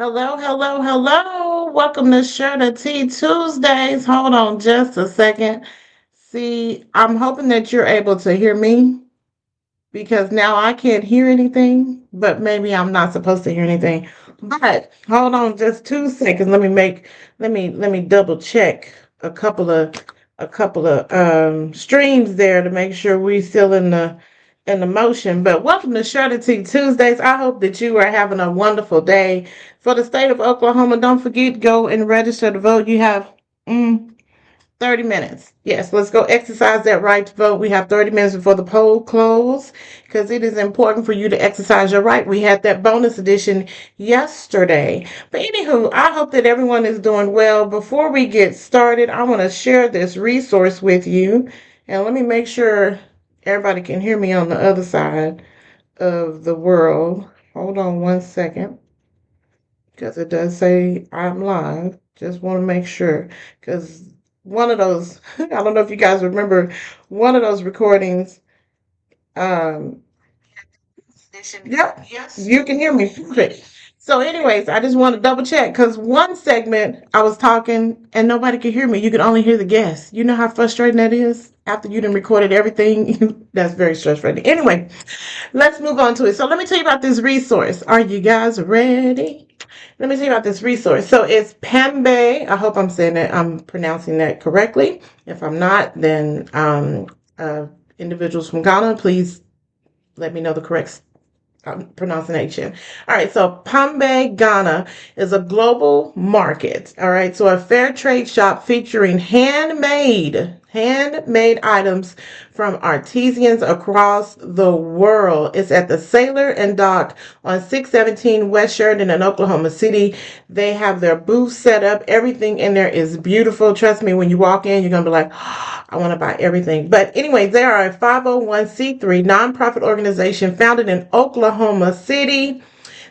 Hello, hello, hello. Welcome to Share The Tea Tuesdays. Hold on just a second. See, I'm hoping that you're able to hear me because now I can't hear anything, but maybe I'm not supposed to hear anything. But hold on just two seconds. Let me make let me let me double check a couple of a couple of um streams there to make sure we're still in the in emotion. But welcome to Tea Tuesdays. I hope that you are having a wonderful day. For the state of Oklahoma, don't forget go and register to vote. You have mm, 30 minutes. Yes, let's go exercise that right to vote. We have 30 minutes before the poll close because it is important for you to exercise your right. We had that bonus edition yesterday. But anywho, I hope that everyone is doing well. Before we get started, I want to share this resource with you. And let me make sure everybody can hear me on the other side of the world. Hold on one second because it does say I'm live. Just want to make sure because one of those, I don't know if you guys remember one of those recordings. Um, yep, yes, you can hear me. Perfect. So, anyways, I just want to double check because one segment I was talking and nobody could hear me. You could only hear the guests. You know how frustrating that is after you done recorded everything. That's very frustrating. Anyway, let's move on to it. So, let me tell you about this resource. Are you guys ready? Let me tell you about this resource. So it's Pambe. I hope I'm saying that I'm pronouncing that correctly. If I'm not, then um, uh, individuals from Ghana, please let me know the correct pronunciation. All right, so Pambe Ghana is a global market. All right, so a fair trade shop featuring handmade handmade items from artisans across the world. It's at the Sailor and Dock on 617 West Sheridan in Oklahoma City. They have their booth set up. Everything in there is beautiful. Trust me, when you walk in, you're going to be like, oh, I want to buy everything. But anyway, they are a 501c3 nonprofit organization founded in Oklahoma City.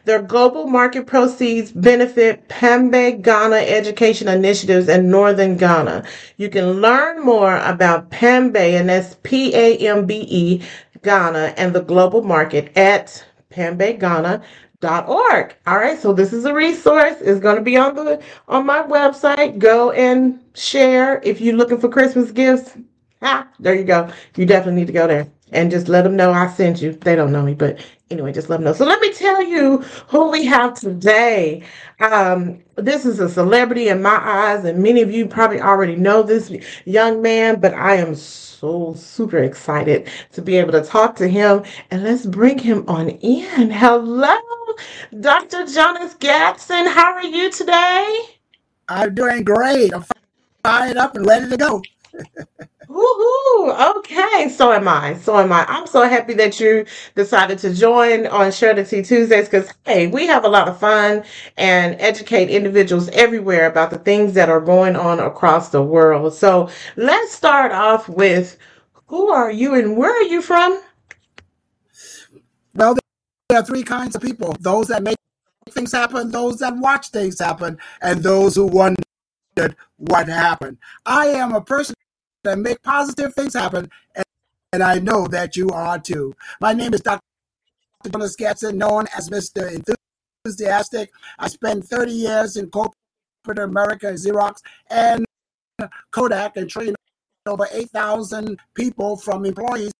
Their global market proceeds benefit Pambe Ghana education initiatives in northern Ghana. You can learn more about Pambe, and that's P A M B E Ghana, and the global market at pambeghana.org. All right, so this is a resource. It's going to be on the on my website. Go and share if you're looking for Christmas gifts. Ah, there you go. You definitely need to go there and just let them know I sent you. They don't know me, but anyway, just let them know. So let me tell you who we have today. Um, this is a celebrity in my eyes, and many of you probably already know this young man, but I am so super excited to be able to talk to him. And let's bring him on in. Hello, Dr. Jonas Gadson. How are you today? I'm doing great. I'm fired up and ready to go. Woohoo! Okay, so am I. So am I. I'm so happy that you decided to join on Tea Tuesdays because hey, we have a lot of fun and educate individuals everywhere about the things that are going on across the world. So let's start off with who are you and where are you from? Well, there are three kinds of people: those that make things happen, those that watch things happen, and those who wondered what happened. I am a person that make positive things happen. And, and I know that you are too. My name is Dr. Jonas Gadson, known as Mr. Enthusiastic. I spent 30 years in corporate America, Xerox, and Kodak, and trained over 8,000 people from employees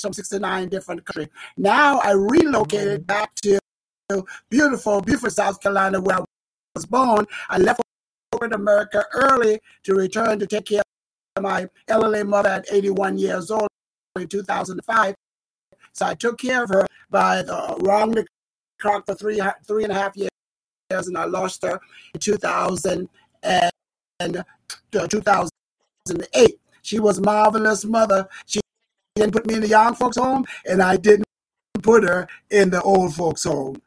from 69 different countries. Now I relocated mm-hmm. back to beautiful, beautiful South Carolina where I was born. I left corporate America early to return to take care of my elderly mother at 81 years old in 2005. So I took care of her by the wrong clock for three three and a half years, and I lost her in 2000 and, and uh, 2008. She was marvelous mother. She didn't put me in the young folks home, and I didn't put her in the old folks home.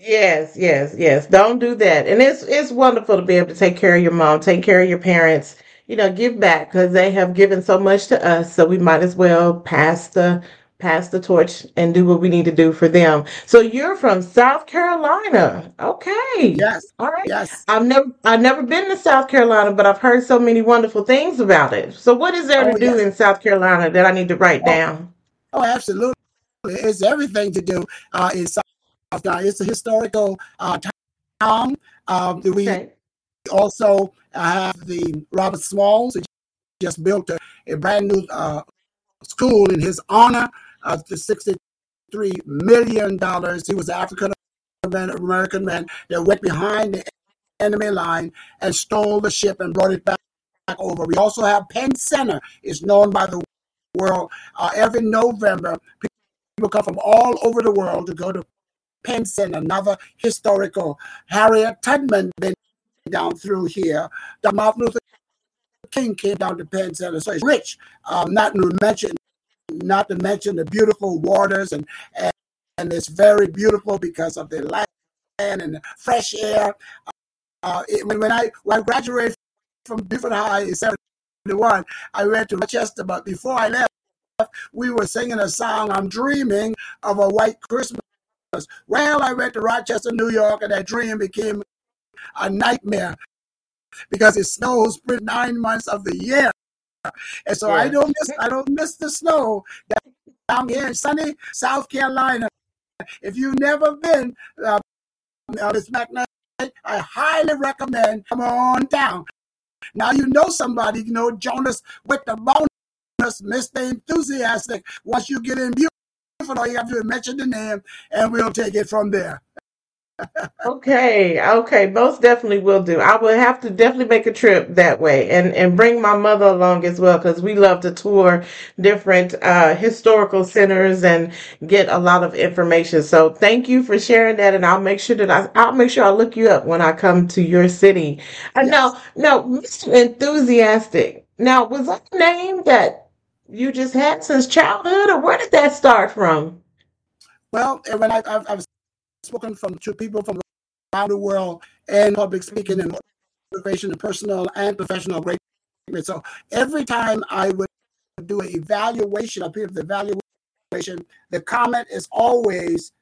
Yes, yes, yes. Don't do that. And it's it's wonderful to be able to take care of your mom, take care of your parents, you know, give back because they have given so much to us. So we might as well pass the pass the torch and do what we need to do for them. So you're from South Carolina. Okay. Yes. All right. Yes. I've never I've never been to South Carolina, but I've heard so many wonderful things about it. So what is there Oh, to do yes. in South Carolina that I need to write Oh, down? oh, absolutely. It's everything to do uh, in South. It's a historical uh, Young. Um, we okay. also have the Robert Smalls, who just built a, a brand new uh, school in his honor. Uh, the $63 million. He was an African American man that went behind the enemy line and stole the ship and brought it back over. We also have Penn Center. It's known by the world. Uh, every November, people come from all over the world to go to Center, another historical. Harriet Tubman been down through here. The Martin Luther King came down to Penn Center, so it's rich. Um, not to mention, not to mention the beautiful waters and and, and it's very beautiful because of the land and the fresh air. Uh, it, when, when I when I graduated from Beaufort High in '71, I went to Rochester, but before I left, we were singing a song. I'm dreaming of a white Christmas. Well, I went to Rochester, New York, and that dream became a nightmare because it snows for nine months of the year. And so yeah. I don't miss I don't miss the snow down here in sunny South Carolina. If you've never been, uh, uh, Miss McKnight, I highly recommend come on down. Now you know somebody, you know Jonas with the bonus, Mr. Enthusiastic. Once you get in beautiful, all you have to mention the name, and we'll take it from there okay, okay, most definitely will do. I will have to definitely make a trip that way and and bring my mother along as well because we love to tour different uh, historical centers and get a lot of information. So thank you for sharing that, and I'll make sure that I I'll make sure I look you up when I come to your city. And yes. now, now, Mr. Enthusiastic. Now, was that a name that you just had since childhood, or where did that start from? Well, when I, I, I was spoken from to people from around the world and public speaking and motivation and personal and professional greatness. So every time I would do an evaluation, a period of evaluation, the comment is always,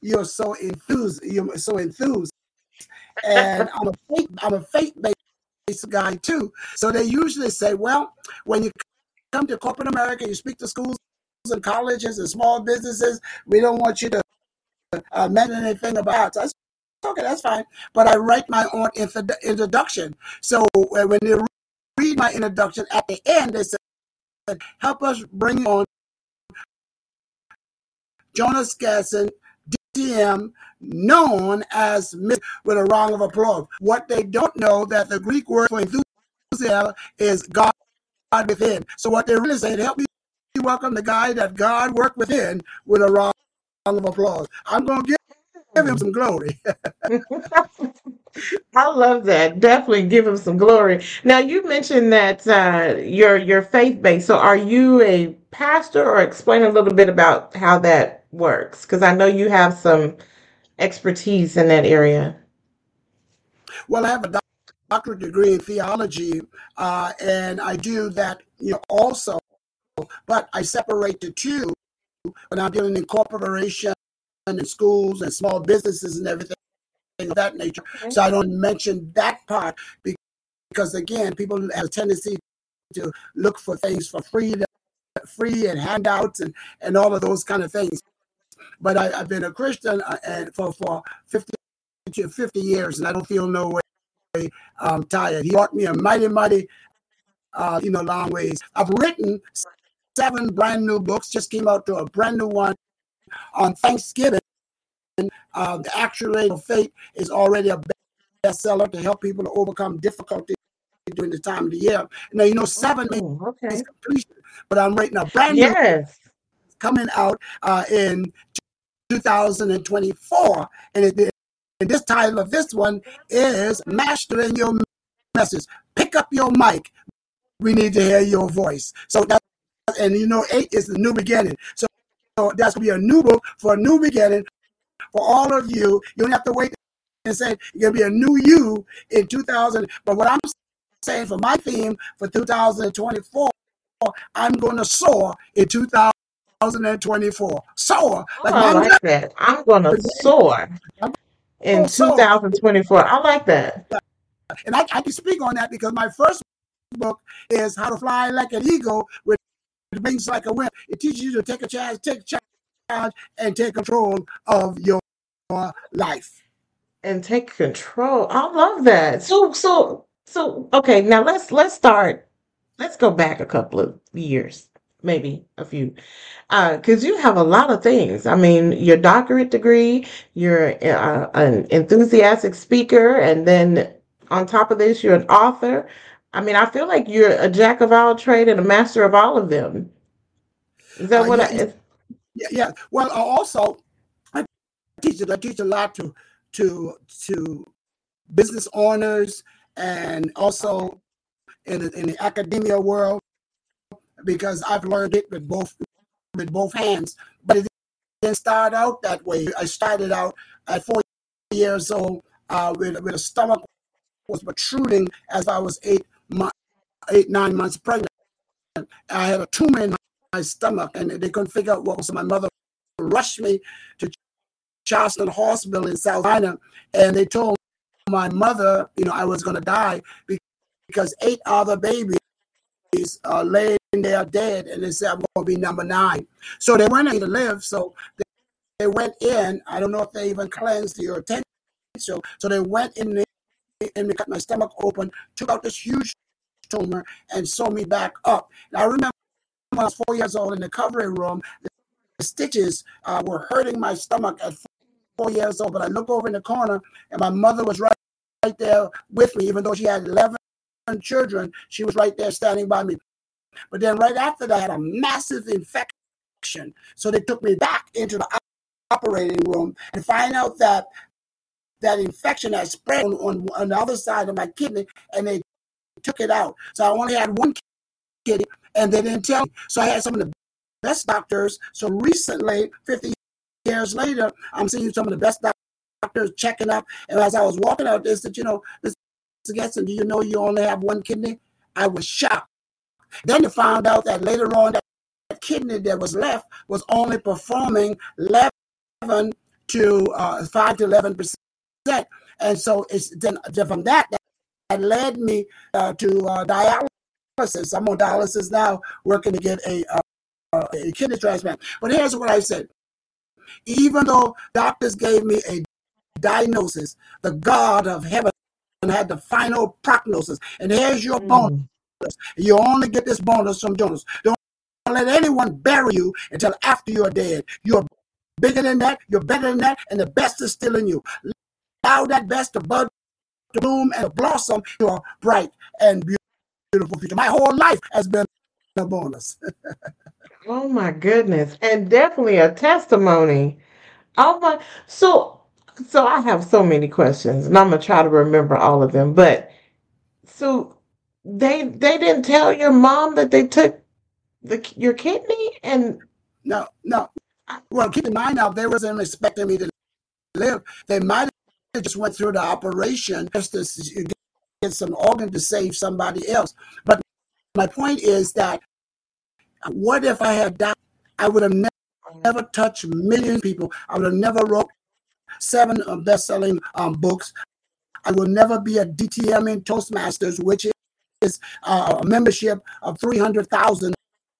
"You're so enthused. You're so enthused." And I'm a faith, I'm a faith-based guy too. So they usually say, "Well, when you come to corporate America, you speak to schools and colleges and small businesses. We don't want you to uh, mention anything about. Said, okay, that's fine. But I write my own introduction. So when they read my introduction at the end, they said, help us bring on Jonas Gadson, DTM, known as with a round of applause. What they don't know that the Greek word for enthusiasm is God within. So what they really say, to help me welcome the guy that God worked within with a round of applause. I'm going to give, give him some glory. I love that. Definitely give him some glory. Now you mentioned that uh, you're you're faith based. So are you a pastor, or explain a little bit about how that works? Because I know you have some expertise in that area. Well, I have a doctorate degree in theology, uh, and I do that you know also, but I separate the two when I'm dealing in corporation and schools and small businesses and everything of that nature. Okay. So I don't mention that part because again, people have a tendency to look for things for free, free and handouts and, and all of those kind of things. But I, have been a Christian uh, and for, for 50 to 50 years and I don't feel no way um, tired. He taught me a mighty, mighty, uh, you know, long ways. I've written seven brand new books, just came out to a brand new one on Thanksgiving. Uh, the actual of faith is already a bestseller to help people to overcome difficulty during the time of the year. Now, you know, seven oh, okay. is completion, but I'm writing a brand yes. new coming out uh, in 2024. And, it, and this title of this one is Mastering Your Message. Pick up your mic. We need to hear your voice. So that and you know, eight is the new beginning. So, so that's gonna be a new book for a new beginning for all of you. You don't have to wait and say you're gonna be a new you in 2000. But what I'm saying for my theme for 2024, I'm gonna soar in 2024. Soar. Like, oh, I like that. I'm gonna soar in 2024. I like that. And I, I can speak on that because my first book is How to Fly Like an Eagle with wings like a whip. It teaches you to take a chance, take a charge, and take control of your life. and take control. I love that. So so so okay, now let's let's start. Let's go back a couple of years, maybe a few. Uh, because you have a lot of things. I mean, your doctorate degree, you're uh, an enthusiastic speaker, and then on top of this, you're an author. I mean, I feel like you're a jack of all trade and a master of all of them. Is that Uh, what yeah, I? yeah, Is, yeah, yeah. Well, uh, also, I teach I teach a lot to to to business owners and also in the, in the academia world because I've learned it with both with both hands. But it didn't start out that way. I started out at four years old uh, with with a stomach was protruding as I was eight month, eight nine months pregnant. I had a tumor in my stomach, and they couldn't figure out what was. So My mother rushed me to Charleston Hospital in South Carolina, and they told my mother, you know, I was going to die because eight other babies uh, laying there dead, and they said I'm going to be number nine. So they went in to live. So they, they went in. I don't know if they even cleansed your attention. So, so they went in and they cut my stomach open, took out this huge tumor, and sewed me back up. And I remember when I was four years old in the recovery room, the stitches uh, were hurting my stomach at four years old. But I look over in the corner, and my mother was right, right there with me, even though she had 11 children. She was right there standing by me. But then right after that, I had a massive infection. So they took me back into the operating room and find out that that infection had spread on, on, on the other side of my kidney, and they took it out. So I only had one kidney, and they didn't tell me. So I had some of the best doctors. So recently, 50 years later, I'm seeing some of the best doctors checking up. And as I was walking out, they said, you know, Mr. Gadson, do you know you only have one kidney? I was shocked. Then they found out that later on, that kidney that was left was only performing 11 to uh, 5 to 11 percent. And so it's then, then from that, that led me uh, to uh, dialysis. I'm on dialysis now, working to get a, uh, a kidney transplant. But here's what I said. Even though doctors gave me a diagnosis, the God of heaven had the final prognosis. And here's your bonus. Mm. You only get this bonus from Jonas. Don't let anyone bury you until after you're dead. You're bigger than that, you're better than that, and the best is still in you. Allow that best to bud, to bloom, and to blossom your bright and beautiful future. My whole life has been a bonus. Oh my goodness. And definitely a testimony. Oh my so so I have so many questions and I'm gonna try to remember all of them. But so they they didn't tell your mom that they took the your kidney and No, no. Well, keep in mind now, they wasn't expecting me to live. They might have just went through the operation just to get some organ to save somebody else. But my point is that what if I had died? I would have never, never touched millions of people. I would have never wrote seven uh, best-selling um, books. I will never be a DTM in Toastmasters, which is uh, a membership of 300,000.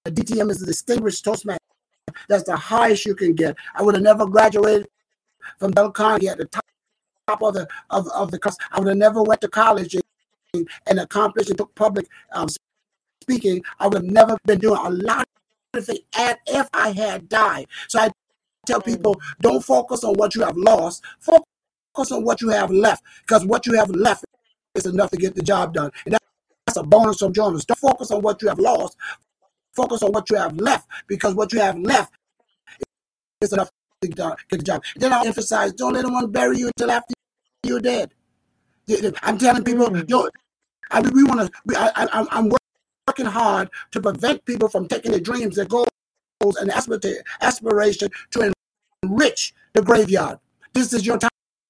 A DTM is a distinguished Toastmaster. That's the highest you can get. I would have never graduated from Dale Carnegie at the top, top of the of, of the class. I would have never went to college and, and accomplished and took public um, speaking. I would have never been doing a lot of things if I had died. So I tell people don't focus on what you have lost. Focus on what you have left. Because what you have left is enough to get the job done. And that's a bonus from Jonas. Don't focus on what you have lost. Focus on what you have left. Because what you have left is enough to get the job. Then I'll emphasize don't let anyone bury you until after you're dead. I'm telling people, Mm. yo, I mean, we want to. I, I, I'm- I'm working hard to prevent people from taking their dreams, their goals, and aspira- aspiration to enrich the graveyard. This is your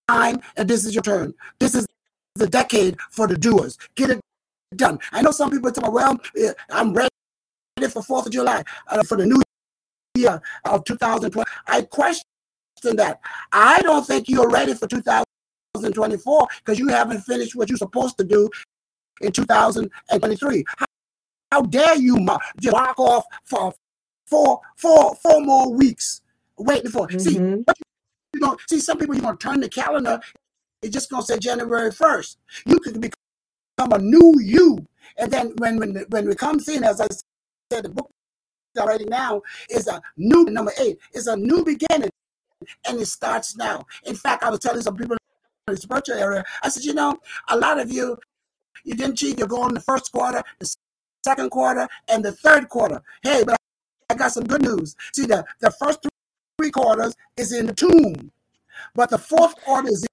time, and this is your turn. This is the decade for the doers. Get it done. I know some people talk about, well, eh, I'm ready for Fourth of July, uh, for the new year of 2020. I question that. I don't think you're ready for 2024 because you haven't finished what you're supposed to do in 2023. How, how dare you just walk off for four, four, four more weeks waiting for? See, Mhm. what you, know, see, some people you gonna turn the calendar It's just gonna say January first. You could become a new you, and then when when when it comes in, as I said, the book already now is a new number eight. It's a new beginning, and it starts now. In fact, I was telling some people in the spiritual area. I said, you know, a lot of you, you didn't cheat. You're going the first quarter, the second quarter, and the third quarter. Hey, but I got some good news. See, the, the first three quarters is in the tomb, but the fourth quarter is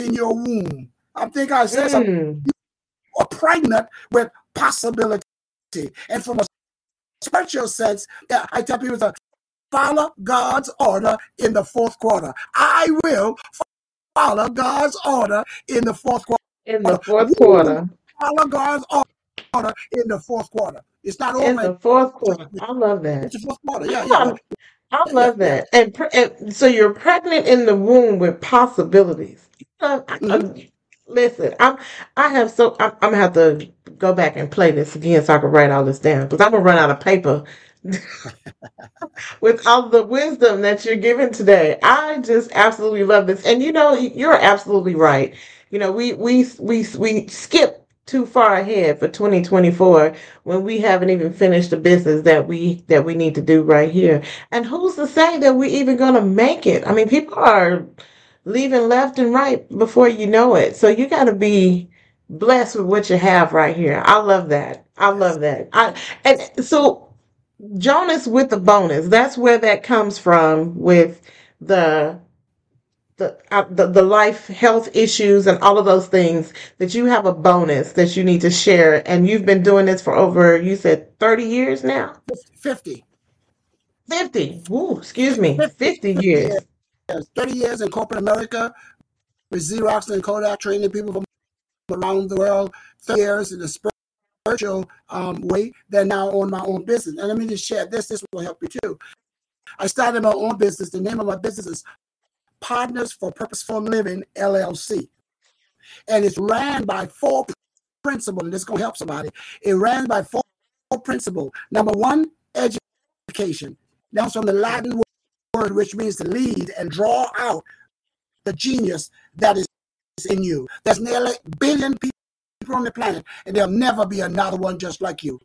in your womb. I think I said mm. something. You are pregnant with possibility. And from a spiritual sense, I tell people to follow God's order in the fourth quarter. I will follow God's order in the fourth quarter. In the fourth quarter. Follow God's order in the fourth quarter. It's not in the fourth quarter. I love that. It's the fourth quarter. Yeah, yeah. I love that. And, and, so you're pregnant in the womb with possibilities. Uh, mm-hmm. listen, I'm I have so I'm, I'm, gonna have to go back and play this again so I can write all this down because I'm gonna run out of paper with all the wisdom that you're giving today. I just absolutely love this, and you know you're absolutely right. You know we we we we skip too far ahead for 2024 when we haven't even finished the business that we that we need to do right here. And who's to say that we're even going to make it? I mean people are leaving left and right before you know it. So you got to be blessed with what you have right here. I love that. I love that. I and so jonas with the bonus that's where that comes from with the the, uh, the the life health issues and all of those things that you have a bonus that you need to share. And you've been doing this for over you said 30 years now? 50 50 Ooh, excuse me. 50 years. Yes. 30 years in corporate america with xerox and kodak training people from around the world. 30 years in the spiritual um, way then now own my own business. And let me just share this this will help you too. I started my own business. The name of my business is Partners for Purposeful Living LLC. And it's ran by four principles. And this is going to help somebody. It ran by four principles. Number one, education. That's from the Latin word, which means to lead and draw out the genius that is in you. There's nearly a billion people on the planet, and there'll never be another one just like you.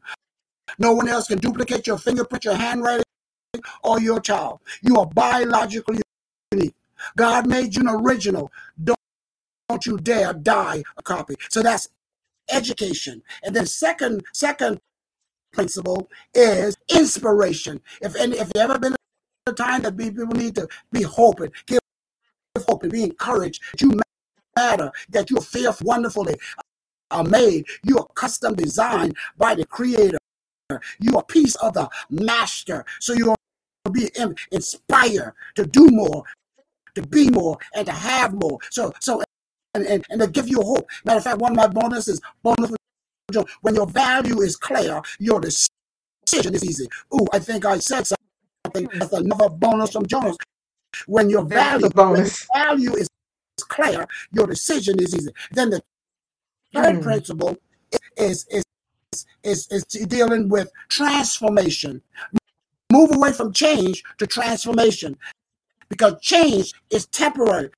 No one else can duplicate your fingerprint, your handwriting, or your child. You are biologically unique. God made you an original. Don't, don't you dare die a copy. So that's education. And then second, second principle is inspiration. If any, if you ever been a time that people need to be hoping, give hope and be encouraged, you matter, that you're wonderfully are made. You are custom designed by the creator. You are a piece of the master. So you'll be inspired to do more, to be more and to have more. So, so, and, and, and to give you hope. Matter of fact, one of my bonuses, bonus when your value is clear, your decision is easy. Ooh, I think I said something. That's another bonus from Jonas. When your value, bonus. value is clear, your decision is easy. Then the third mm. principle is, is is, is is dealing with transformation. Move away from change to transformation because change is temporary,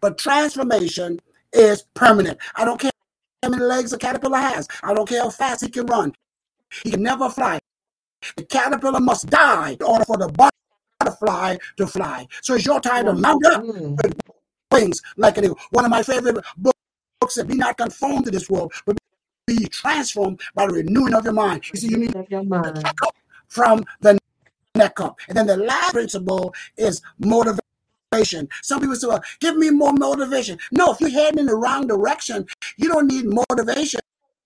but transformation is permanent. I don't care how many legs a caterpillar has. I don't care how fast he can run. He can never fly. The caterpillar must die in order for the butterfly to fly. So it's your time to mount up with wings like an eagle. One of my favorite books said, "Be not conformed to this world, but be transformed by the renewing of your mind." You see, you need to check up from the neck up. And then the last principle is motivation. Some people say, well, give me more motivation. No, if you're heading in the wrong direction, you don't need motivation.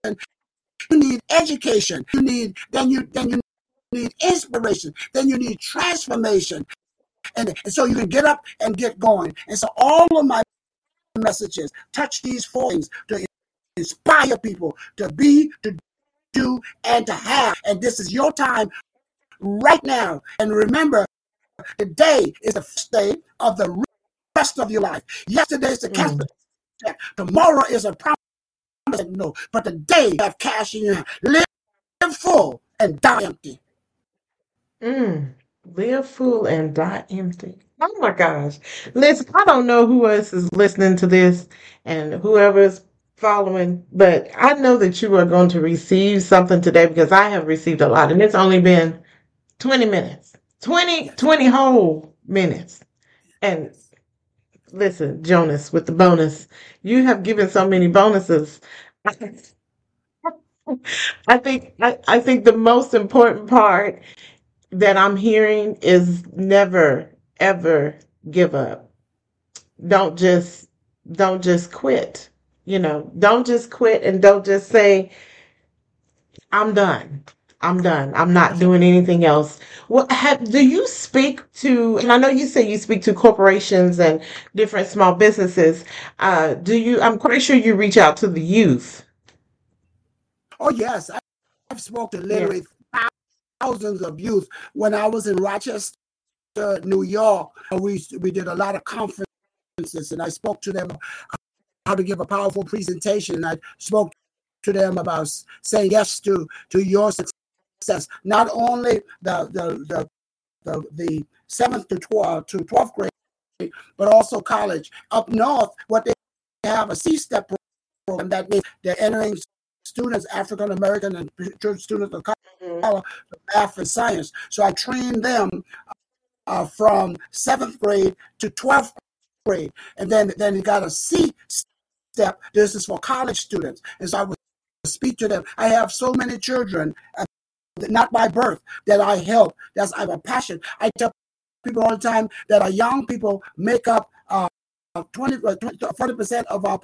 You need education. You need then you then you need inspiration. Then you need transformation. And, and so you can get up and get going. And so all of my messages touch these four things to inspire people to be, to do, and to have. And this is your time right now. And remember, today is the first day of the rest of your life. Yesterday is the cash. Mm. Tomorrow is a promise. No, but today you have cash in your hand. Live full and die empty. Mm. Live full and die empty. Oh my gosh. Listen, I don't know who else is listening to this and whoever's following, but I know that you are going to receive something today because I have received a lot and it's only been 20 minutes. 20, 20 whole minutes. And listen, Jonas, with the bonus, you have given so many bonuses. I think I, I think the most important part that I'm hearing is never ever give up. Don't just don't just quit. You know, don't just quit and don't just say I'm done. I'm done. I'm not doing anything else. What have, do you speak to, and I know you say you speak to corporations and different small businesses. Uh, do you, I'm quite sure you reach out to the youth. Oh, yes. I've spoken to literally yeah. thousands of youth. When I was in Rochester, New York, we, we did a lot of conferences and I spoke to them how to give a powerful presentation. I spoke to them about saying yes to, to your success Not only the the the the, the seventh to 12 to 12th grade, but also college. Up north, what they have a C-step program that means they're entering students, African American and students of color, mm-hmm. math and science. So I train them uh, from seventh grade to 12th grade. And then, then you got a C step. This is for college students. And so I would speak to them. I have so many children not by birth, that I help. That's I have a passion. I tell people all the time that our young people make up uh, 20, 40% uh, of our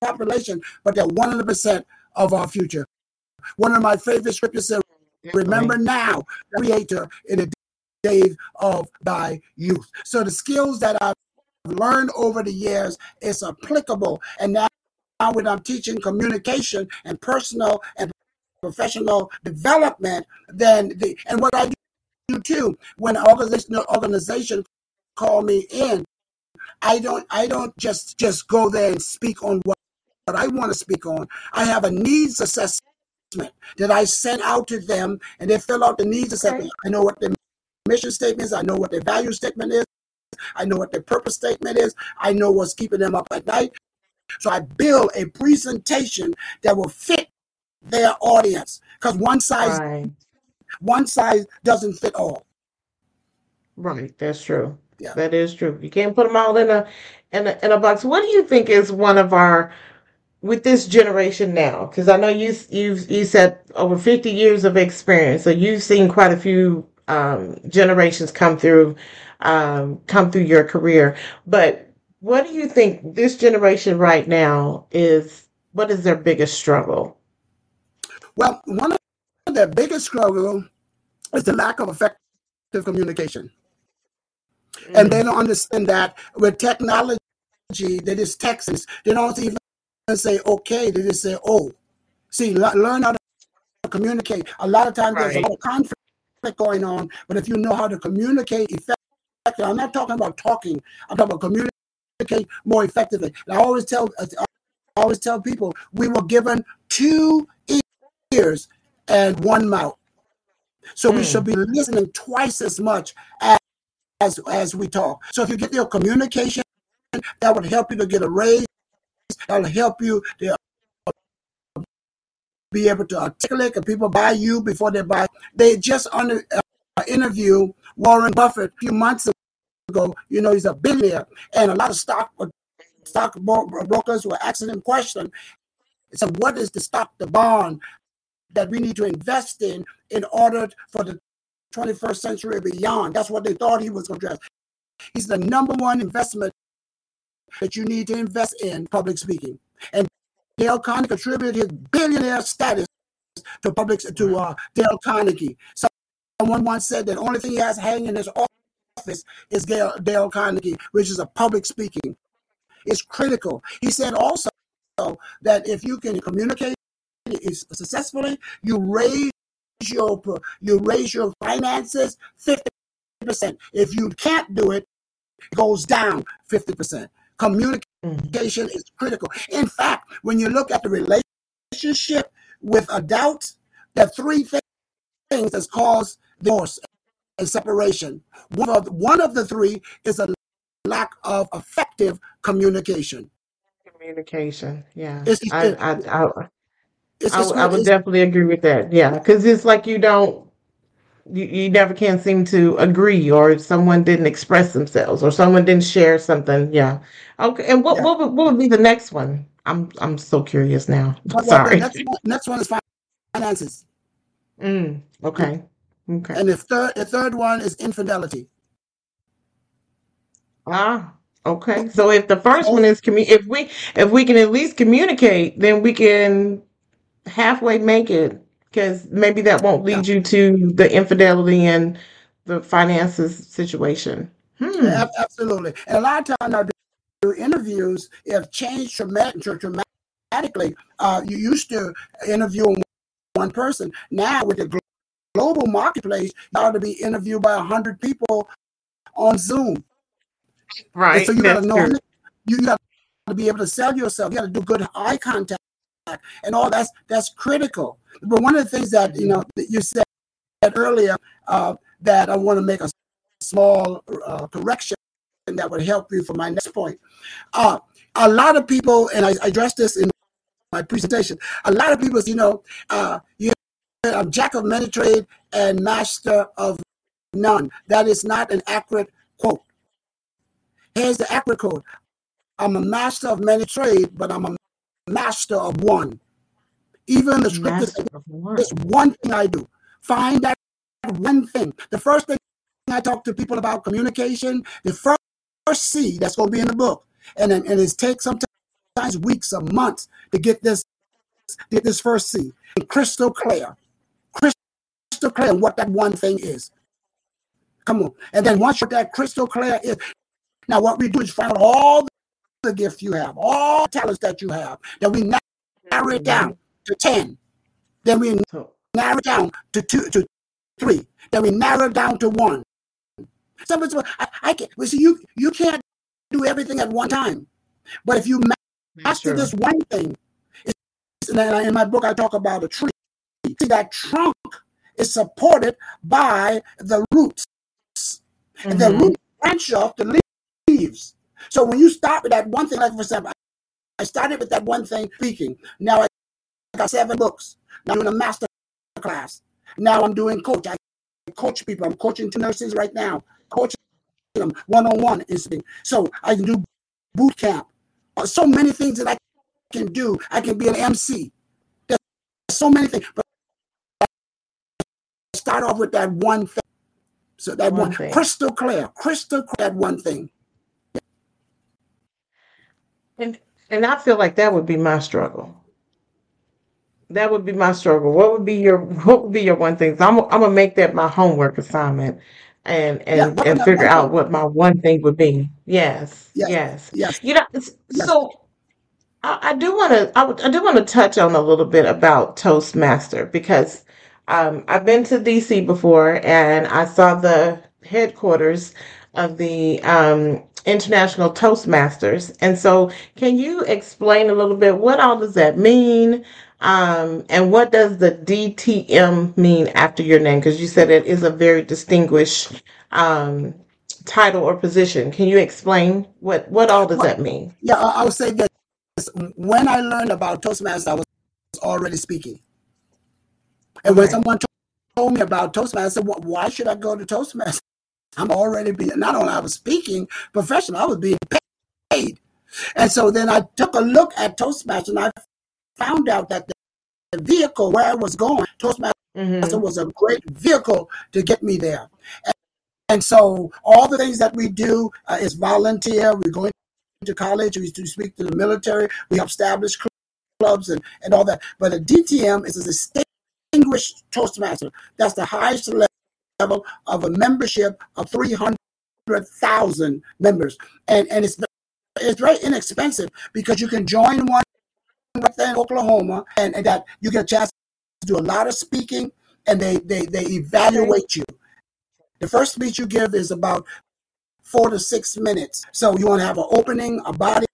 population, but they're 100% of our future. One of my favorite scriptures says, Remember now, Creator, in the days of thy youth. So the skills that I've learned over the years is applicable. And now, now when I'm teaching communication and personal and professional development, then the and what I do too when an organization organization call me in, I don't I don't just just go there and speak on what, what I want to speak on. I have a needs assessment that I send out to them, and they fill out the needs assessment. I know what their mission statement is. I know what their value statement is. I know what their purpose statement is. I know what's keeping them up at night. So I build a presentation that will fit their audience because one size right. one size doesn't fit all. Right, that's true. Yeah. That is true. You can't put them all in a in a in a box. What do you think is one of our with this generation now? Because I know you you've you said over fifty years of experience, so you've seen quite a few um, generations come through um, come through your career. But what do you think this generation right now is? What is their biggest struggle? Well, one of the biggest struggle is the lack of effective communication. Mm-hmm. And they mm. don't understand that with technology, they just text. us. They don't even say okay, they just say oh. See, learn how to communicate. A lot of times right. there's a conflict going on, but if you know how to communicate effectively, I'm not talking about talking, I'm talking about communicate more effectively. And I always tell I always tell people we were given two ears and one mouth. So mm. we should be hmm. listening twice as much as, as as we talk. So if you get your communication, that would help you to get a raise. That'll help you to uh, be able to articulate. And people buy you before they buy. They just under uh, interview Warren Buffett a few months ago. You know he's a billionaire, and a lot of stock stock brokers were asking him question. So what is the stock, the bond, that we need to invest in in order for the 21st century and beyond. That's what they thought he was going to address. He's the number one investment that you need to invest in public speaking. And Dale Carnegie contributed his billionaire status to public to uh, Dale Carnegie. Someone once said that the only thing he has hanging in his office is Dale, Dale Carnegie, which is a public speaking. It's critical. He said also that if you can communicate successfully, you raise your you raise your finances 50%. If you can't do it, it goes down 50%. Communication mm-hmm. is critical. In fact, when you look at the relationship with adults, there are three things that cause divorce. and separation. One of, one of the three is a lack of effective communication. Communication, yeah. It's, I, I, I, it's, I, it's, I would it's- definitely agree with that. Yeah, because it's like you don't, you, you never can seem to agree, or someone didn't express themselves, or someone didn't share something. Yeah. Okay. And what Yeah. what would, what would be the next one? I'm I'm so curious now. but the Sorry. next one, next one is finances. Mm, okay. Okay. And the third, the third one is infidelity. Ah. Okay. So if the first one is commu, if we if we can at least communicate, then we can halfway make it because maybe that won't lead you to the infidelity and the finances situation. Hmm. Yeah, absolutely. And a lot of times I do interviews have changed dramatically. Uh, you used to interview one person. Now with the global marketplace, you ought to be interviewed by a hundred people on Zoom. And Right. so you got to know you got to be able to sell yourself. You got to do good eye contact and all that's that's critical. But one of the things that you know that you said earlier uh, that I want to make a small uh, correction that would help you for my next point. Uh, a lot of people, and I, addressed this in my presentation. A lot of people, you know, uh, you I'm jack of many trade and master of none. That is not an accurate quote. Here's the accurate quote. I'm a master of many trade, but I'm a master of one. Even the scripture Master says, of one. there's one thing I do. Find that one thing. The first thing I talk to people about communication, the first, first C that's going to be in the book, and and it takes sometimes weeks or months to get this get this first C. And crystal clear, crystal clear what that one thing is. Come on, and then once you're that crystal clear is, now what we do is find out all the gifts you have, all the talents that you have, then we narrow it down to ten. Then we narrow it down to two to three. Then we narrow it down to one. Somebody said, I, I can well, see you you can't do everything at one time. But if you master true. this one thing, it's, and in my book I talk about a tree. See that trunk is supported by the roots. And the Mhm. roots branch off the leaves. So when you start with that one thing, like for example, I started with that one thing speaking. Now I got seven books. Now I'm doing a master class. Now I'm doing coach. I coach people. I'm coaching two nurses right now, coaching them one on one in. So I can do boot camp. Uh, So many things that I can do. I can be an MC. There's so many things. But I start off with that one thing. So that One one, crystal clear, crystal clear, that one thing. And and I feel like that would be my struggle. That would be my struggle. What would be your what would be your one thing? So I'm I'm gonna make that my homework assignment and and what and figure out what my one thing would be. Yes. Yes. Yes. Yes. You know, Yes. so I, I do want to I, I do want to touch on a little bit about Toastmaster because um, I've been to DC before and I saw the headquarters of the um, International Toastmasters. And so, can you explain a little bit what all does that mean? Um, and what does the DTM mean after your name? Because you said it is a very distinguished um, title or position. Can you explain what what all does that mean? Yeah, I, I would say that when I learned about Toastmasters, I was already speaking. And when someone told me about Toastmasters, I said, well, why should I go to Toastmasters? I'm already being, not only I was speaking professional, I was being paid. And so then I took a look at Toastmasters and I found out that the, vehicle where I was going, Toastmasters Mhm. was a great vehicle to get me there. And, and so all the things that we do uh, is volunteer. We go to college, we do speak to the military, we establish cl- clubs and, and all that. But a DTM is a distinguished Toastmaster. That's the highest level of a membership of 300,000 members. And, and it's, it's very inexpensive because you can join one right there in Oklahoma and, and that you get a chance to do a lot of speaking and they, they, they evaluate you. The first speech you give is about four to six minutes. So you want to have an opening, a body,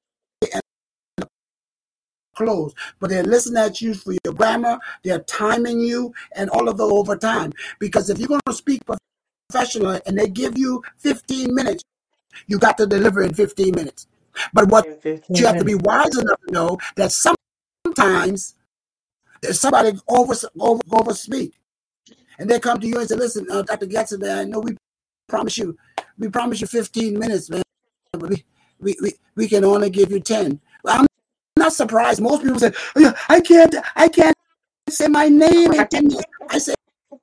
close. But they're listening at you for your grammar, they're timing you, and all of the over time. Because if you're going to speak professionally and they give you 15 minutes, you got to deliver in 15 minutes. But what you have to be wise enough to know that sometimes there's somebody over over over speak, and they come to you and say, "Listen, uh, Dr. Gadson, I know we promise you, we promise you 15 minutes, man, but we we we, we can only give you 10." Well, I'm not surprised. Most people say, "I can't, I can't say my name in 10 minutes." I say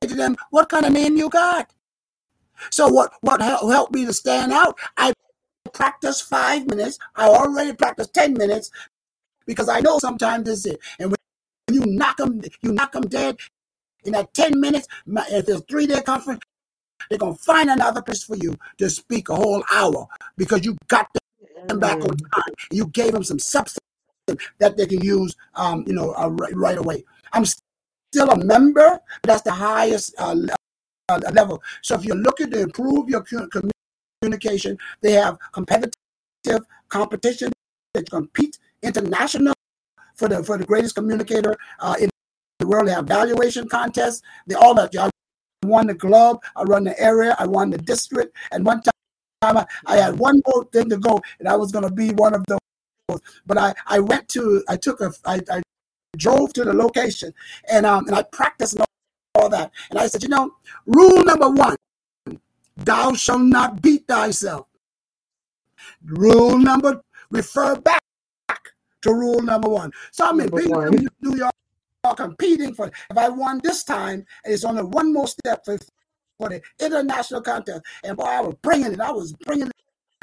to them, "What kind of name you got?" So what what helped me to stand out? I practice five minutes. I already practiced 10 minutes because I know sometimes this is it. And when you knock them, you knock them dead in that 10 minutes, if there's three day conference, they're going to find another place for you to speak a whole hour because you got them back on mm. time. You gave them some substance that they can use, um, you know, uh, right, right, away. I'm still a member, that's the highest uh, uh, level. So if you're looking to improve your communication. They have competitive competition. They compete international for the for the greatest communicator uh, in the world. They have valuation contests. They all that. I won the club. I run the area. I won the district. And one time I, I had one more thing to go, and I was going to be one of But I I went to I took a I, I drove to the location and um and I practiced all that. And I said, you know, rule number one Thou shalt not beat thyself. Rule number, refer back to rule number one. So I'm in New York competing for if I won this time, it's only one more step for, for the international contest. And boy, I was bringing it. I was bringing it.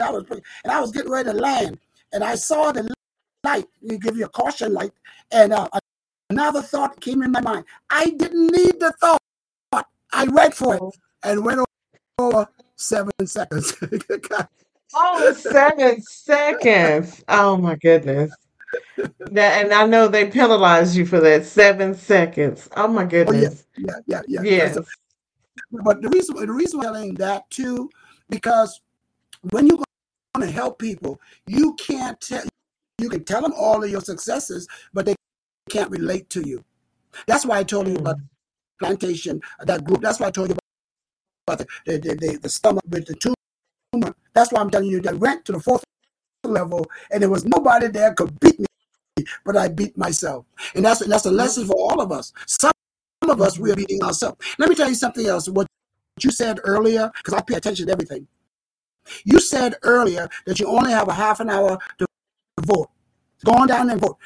I was bringing, and I was getting ready to land. And I saw the light. We give you a caution light. And uh, another thought came in my mind. I didn't need the thought. I went for it and went over seven seconds. oh, seven seconds. Oh my goodness. That, and I know they penalized you for that seven seconds. Oh my goodness. Oh, yeah, yeah, yeah, yeah. Yes. But the reason the reason I'm telling that too, because when you're to help people, you can't tell you can tell them all of your successes, but they can't relate to you. That's why I told you about mm. plantation, that group. That's why I told you but the, the, the, the stomach with the tumor. That's why I'm telling you that went to the fourth level and there was nobody there could beat me, but I beat myself. And that's that's a lesson for all of us. Some of us we are beating ourselves. Let me tell you something else. What you said earlier, because I pay attention to everything. You said earlier that you only have a half an hour to vote. Go on down and vote.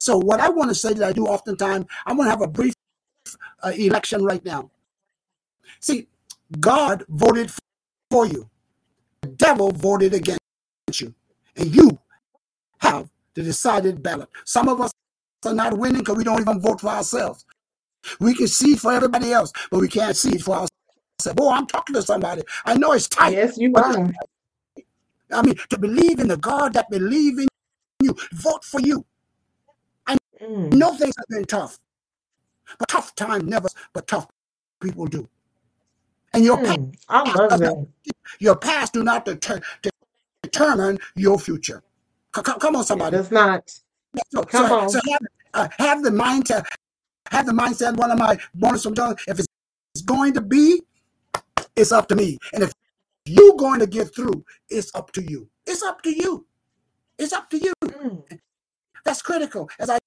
So what I want to say that I do oftentimes, I'm going to have a brief uh, election right now. See, God voted for you. The devil voted against you. And you have the decided ballot. Some of us are not winning because we don't even vote for ourselves. We can see for everybody else, but we can't see for ourselves. Boy, I'm talking to somebody. I know it's tight. Yes, you are. I mean, to believe in the God that believe in you, vote for you. I mm. know things have been tough, but tough time never, but tough people do. And your mm, I love that. Your past do not deter, determine your future. Come, come on, somebody. It's not. So, come so, on. So have, uh, have the mindset. Have the mindset. One of my bonus from John. If it's going to be, it's up to me. And if you're going to get through, it's up to you. It's up to you. It's up to you. Mm. That's critical. As I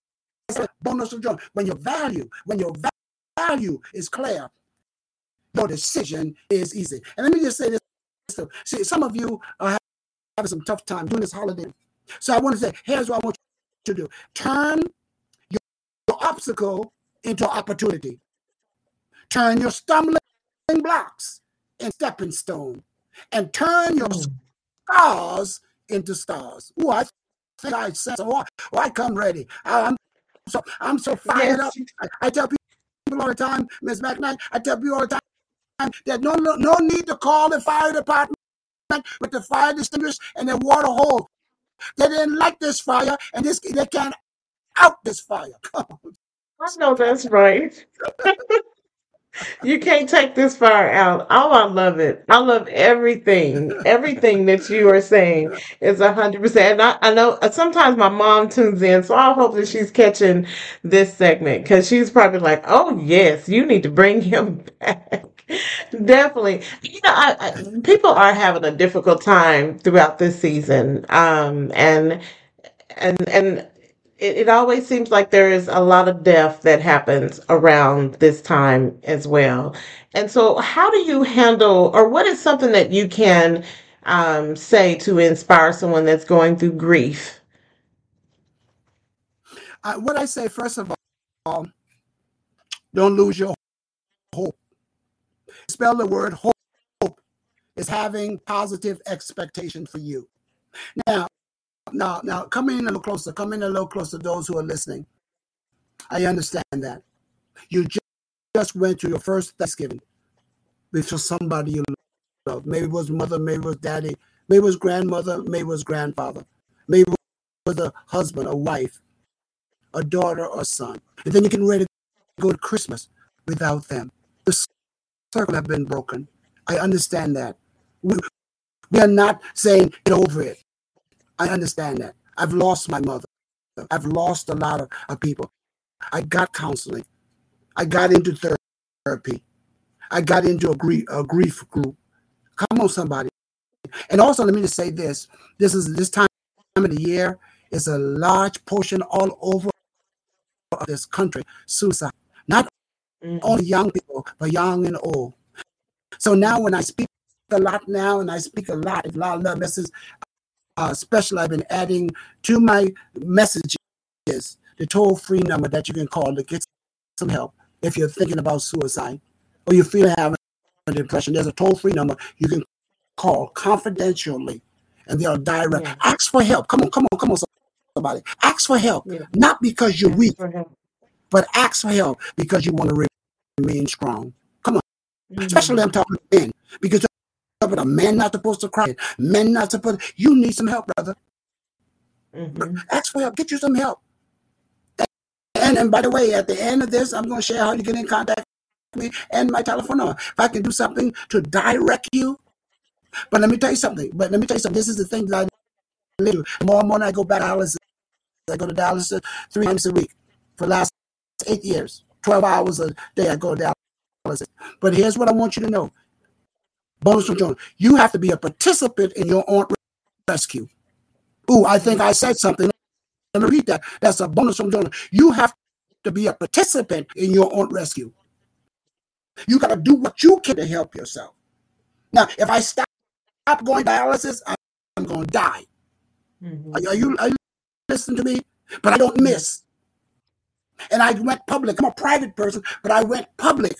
said, bonus of joy. When your value, when your value is clear, your decision is easy. And let me just say this. See, some of you are having some tough time during this holiday. So I want to say, here's what I want you to do. Turn your, your obstacle into opportunity. Turn your stumbling blocks into stepping stone. And turn your scars into stars. Ooh, I think I said so. Oh, come ready. I'm so I'm so fired yes. up. I, I, tell people all the time, Miss McKnight, I tell people all the time, there's no, no, no need to call the fire department with the fire extinguishers and the water hose. They didn't like this fire, and this they can't out this fire. I know that's right. you can't take this fire out. Oh, I love it. I love everything. Everything that you are saying is a hundred percent. I, I know uh, sometimes my mom tunes in, so I hope that she's catching this segment because she's probably like, "Oh yes, you need to bring him back." Definitely. You know, I, I, people are having a difficult time throughout this season. Um, and and and it, it always seems like there is a lot of death that happens around this time as well. And so how do you handle or what is something that you can um, say to inspire someone that's going through grief? Uh, what I say, first of all, don't lose your hope. Spell the word hope is having positive expectation for you. Now, now, now, come in a little closer. Come in a little closer. Those who are listening, I understand that you just went to your first Thanksgiving with somebody you love. Maybe it was mother, maybe it was daddy, maybe it was grandmother, maybe it was grandfather, maybe it was a husband, a wife, a daughter, or son. And then you can ready to go to Christmas without them. The circle have been broken. I understand that. We, we are not saying get over it. I understand that. I've lost my mother. I've lost a lot of, of people. I got counseling. I got into therapy. I got into a grief, a grief group. Come on, somebody. And also, let me just say this: this is this time of the year is a large portion all over this country suicide. Not mm-hmm. only young people, but young and old. So now, when I speak a lot now, and I speak a lot, a lot of love messages, uh, special I've been adding to my messages the toll free number that you can call to get some help if you're thinking about suicide or you feel having depression. There's a toll free number you can call confidentially and they'll direct. Yeah. Ask for help. Come on, come on, come on, somebody. Ask for help, yeah. not because you're weak, but ask for help because you want to remain strong. Come on. Mm-hmm. Especially I'm talking to men because but a man not supposed to cry. Men not supposed. To, You need some help, brother. Mm-hmm. Ask for help. Get you some help. And and by the way, at the end of this, I'm going to share how you get in contact with me and my telephone number. If I can do something to direct you. But let me tell you something. But let me tell you something. This is the thing that I do. More and more, I go back to Dallas. I go to Dallas three times a week for the last eight years. Twelve hours a day, I go to Dallas. But here's what I want you to know bonus from Jonas. You have to be a participant in your own rescue. Ooh, I think I said something. Let me read that. That's a bonus from Jonas. You have to be a participant in your own rescue. You got to do what you can to help yourself. Now, if I stop going dialysis, I'm going to die. Mm-hmm. Are, are, you, are you listening to me? But I don't miss. And I went public. I'm a private person, but I went public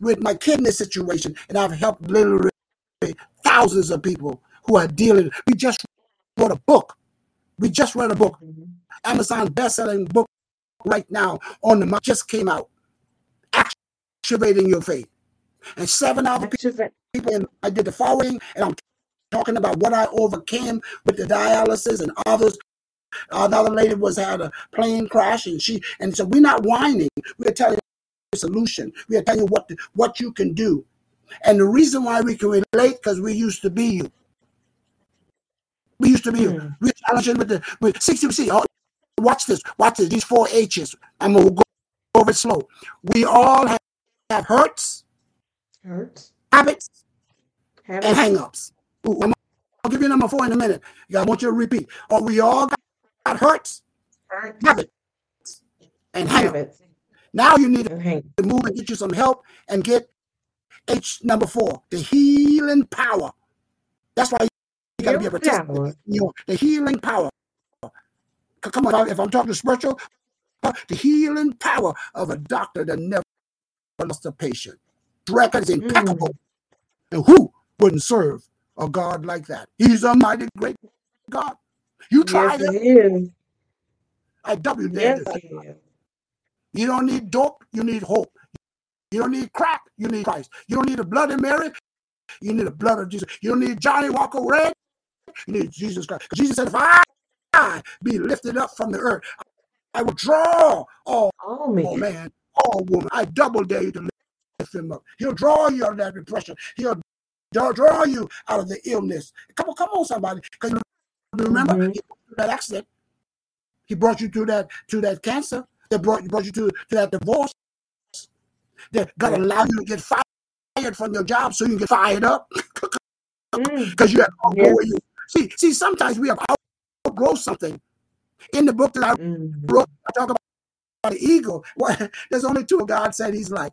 with my kidney situation, and I've helped literally thousands of people who are dealing. We just wrote a book. We just read a book. Mm-hmm. Amazon best-selling book right now on the market just came out. Activating your faith. And seven other people, and I did the following, and I'm talking about what I overcame with the dialysis and others. Another lady was had a plane crash, and she and so we're not whining. We're telling solution. We are telling you what what you can do. And the reason why we can relate because we used to be you. We used to be mm. you. We're challenging with the with 60 oh, watch this, watch this, these four H's. I'm gonna go over it slow. We all have, have hurts, hurts, habits, habits. and hang-ups. I'm I'll give you number four in a minute. I want you to repeat. Oh, we all got, got hurts, hurts, habits, and habits. Now you need to move and get you some help and get H number four, the healing power. That's why you got to be a participant. You know, the healing power. Come on, if I'm talking spiritual, uh, the healing power of a doctor that never lost a patient. Record is impeccable. Mm. And who wouldn't serve a God like that? He's a mighty great God. You try yes. I W yes, you don't need dope, you need hope. You don't need crack, you need Christ. You don't need the blood of Mary, you need the blood of Jesus. You don't need Johnnie Walker Red, you need Jesus Christ. Jesus said, if I, I be lifted up from the earth, I will draw all, oh, man. all man, all woman. I double dare you to lift him up. He'll draw you out of that depression. He'll draw you out of the illness. Come on, come on, somebody. Because remember, mm-hmm. that accident. He brought you through that to that cancer that brought, brought you to, to that divorce, that God allowed you to get fired from your job so you can get fired up Mm. because you have outgrow Yes. you see. See, sometimes we have outgrow something. In the book that I Mm. wrote, I talk about the eagle. Well, there's only two God said He's like.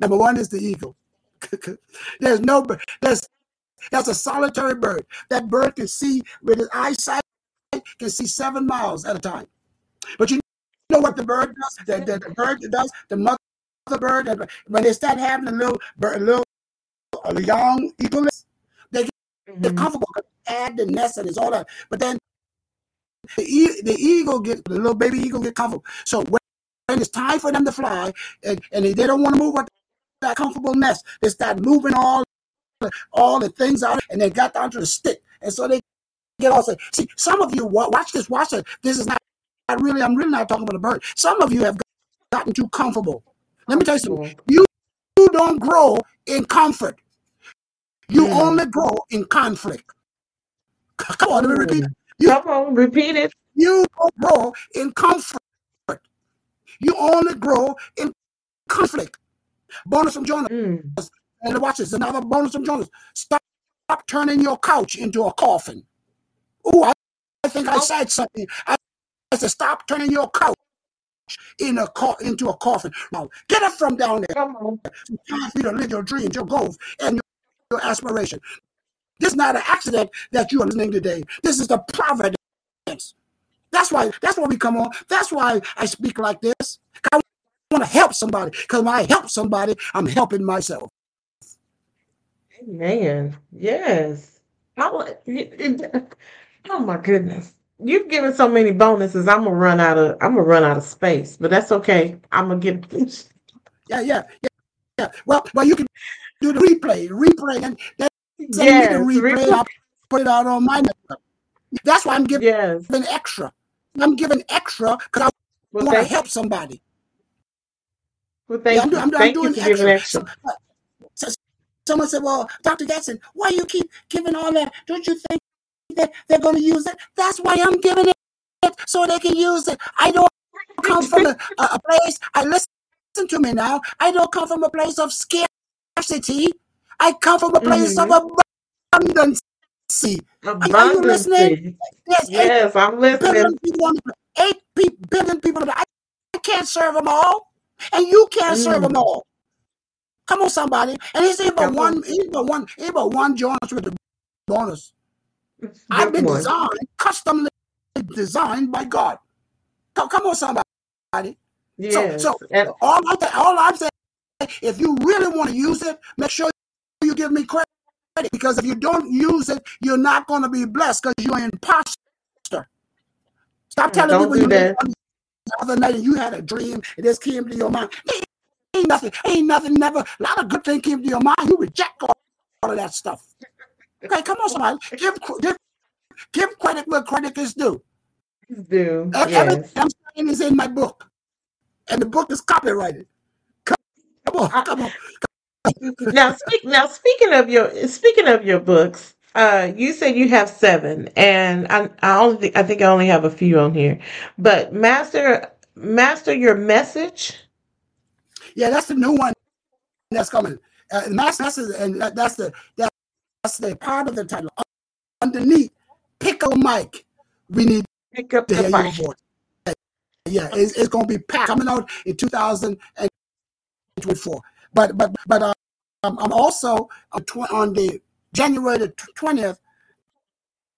Number one is the eagle. there's no there's that's a solitary bird. That bird can see with his eyesight can see seven miles at a time. But you know what the bird does? The, the, the bird does the mother bird when they start having a little bird, a little a young eaglets, they get Mhm. comfortable, add the nest and it's all that. But then the, e- the eagle get the little baby eagle get comfortable. So when, when it's time for them to fly, and, and they, they don't want to move out that comfortable nest, they start moving all all the things out, and they got down to the stick, and so they get all say, see. Some of you watch this, watch it. This is not, not really. I'm really not talking about a bird. Some of you have gotten too comfortable. Let me tell you something. You you don't grow in comfort. You Mm. only grow in conflict. Come on, let me repeat. You Come on, repeat it. you don't grow in comfort. You only grow in conflict. Bonus from Jonas. Mm. And watch this. Another bonus from Jonas. Stop, stop turning your couch into a coffin. Oh, I, I think I said something. I, I said, stop turning your couch in a co- into a coffin. Now, get up from down there. Come on. It's time for you to live your dreams, your goals, and your, your aspiration. This is not an accident that you are listening today. This is the providence. That's why. That's why we come on. That's why I speak like this. I want to help somebody. Because when I help somebody, I'm helping myself. Man, yes. I, li- it- it- oh my goodness. You've given so many bonuses. I'm gonna run out of I'm gonna run out of space, but that's okay. I'm gonna get Yeah, yeah, yeah, yeah. Well, well, you can do the replay, replay, and then yes, the replay. replay- I'll put it out on my network. That's why I'm giving yes. extra. I'm giving extra because I Well, want to help somebody. well, thank Yeah, I'm, you. I'm, I'm thank you doing for extra. extra. So- so- someone said, "Well, Dr. Jackson, why you keep giving all that? Don't you think that they're going to use it? That's why I'm giving it so they can use it. I don't come from a, a, place. I listen to me now. I don't come from a place of scarcity. I come from a place of abundance. Are you listening? Abundance. There's eight Yes, I'm listening. billion people the eight billion people. I, can't serve them all, and you can't serve Mm. them all. Come on, somebody. And he's on. one. About one. About one Jonas with the bonus. I've been one. designed, custom designed by God. Come, come on, somebody. Yes. so- and All I'm, saying- all I'm saying, if you really want to use it, make sure you give me credit. Because if you don't use it, you're not going to be blessed because you're an imposter. Stop telling don't people do you that. the other night and you had a dream and this came to your mind. Ain't- Ain't nothing, ain't nothing, never. A lot of good things came to your mind. You reject all, all of that stuff. Okay, come on, somebody. Give, give, give credit where credit is due. do. Ev- Yes. I'm saying is in my book, and the book is copyrighted. Come, come on, come on. now speak now speaking of your speaking of your books uh you said you have seven and i i only think i think i only have a few on here but master master your message Yeah, that's the new one that's coming. Uh, that's, that's and that, that's the that, that's the part of the title. Underneath, pickle Mike. We need pick up to the hear your voice. Yeah, it's, it's going to be packed coming out in 2024. But but but uh, um, I'm also on, tw- on the January the 20th.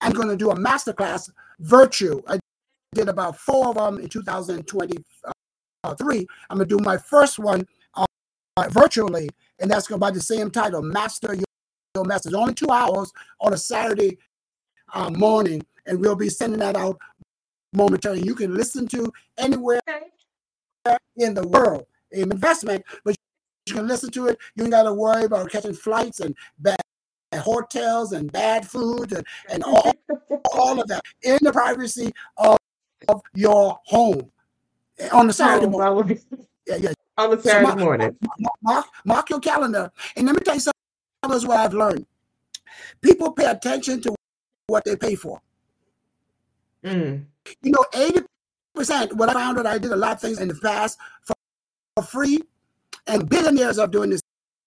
I'm going to do a masterclass virtue. I did about four of them in 2023. I'm going to do my first one uh, uh, virtually, and that's going to be the same title, Master Your, your Message. Only two hours on a Saturday uh, morning, and we'll be sending that out momentarily. You can listen to anywhere in the world. An investment, but you can listen to it. You ain't got to worry about catching flights and bad hotels and bad food and, and all, all of that in the privacy of, of your home on the Saturday Oh, morning. Yeah, yeah. on the So Saturday mark- morning mark- Mark, mark your calendar. And let me tell you something else what I've learned. People pay attention to what they pay for. Mm. You know, 80%, what I found that I did a lot of things in the past for, for free, and billionaires are doing the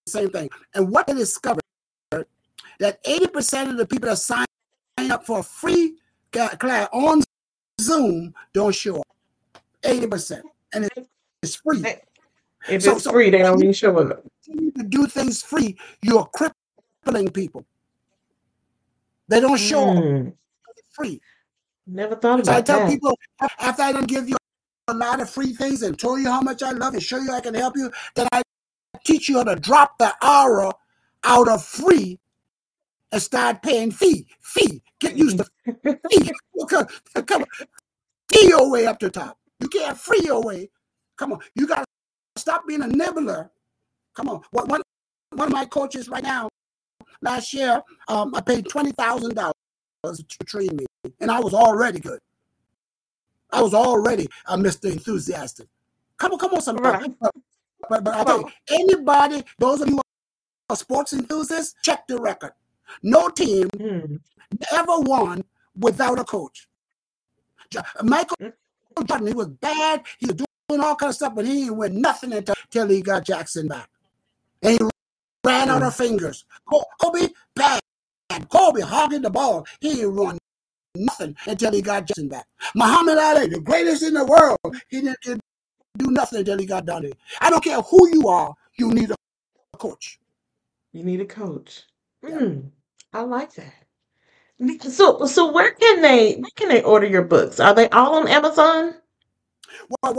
same thing. And what they discovered that 80% of the people that sign up for a free class on Zoom don't show up. 80%. And it's free. If so, it's so free, they don't even show up. To do things free, you're crippling people. They don't show mm. up. It's free. Never thought about so I tell that. people after I don't give you a lot of free things and tell you how much I love you, show you I can help you, then I teach you how to drop the aura out of free and start paying fee. Fee. Get used to fee. Come, come fee your way up to top. You can't free your way. Come on. You got stop being a nibbler. Come on. One, one, one of my coaches right now, last year, um, I paid $20,000 to train me, and I was already good. I was already a Mr. Enthusiastic. Come on, come on, somebody. Right. But, but, but I you, anybody, those of you who are sports enthusiasts, check the record. No team mm. ever won without a coach. Michael mm. Jordan, he was bad. He was doing all kind of stuff, but he didn't win nothing until, until he got Jackson back. And he ran out of fingers. Kobe, bad. Kobe hogging the ball. He didn't run nothing until he got Jackson back. Muhammad Ali, the greatest in the world, he didn't do nothing until he got down there. I don't care who you are, you need a coach. You need a coach. Mm. I like that. So, so where can they where can they order your books? Are they all on Amazon? Well,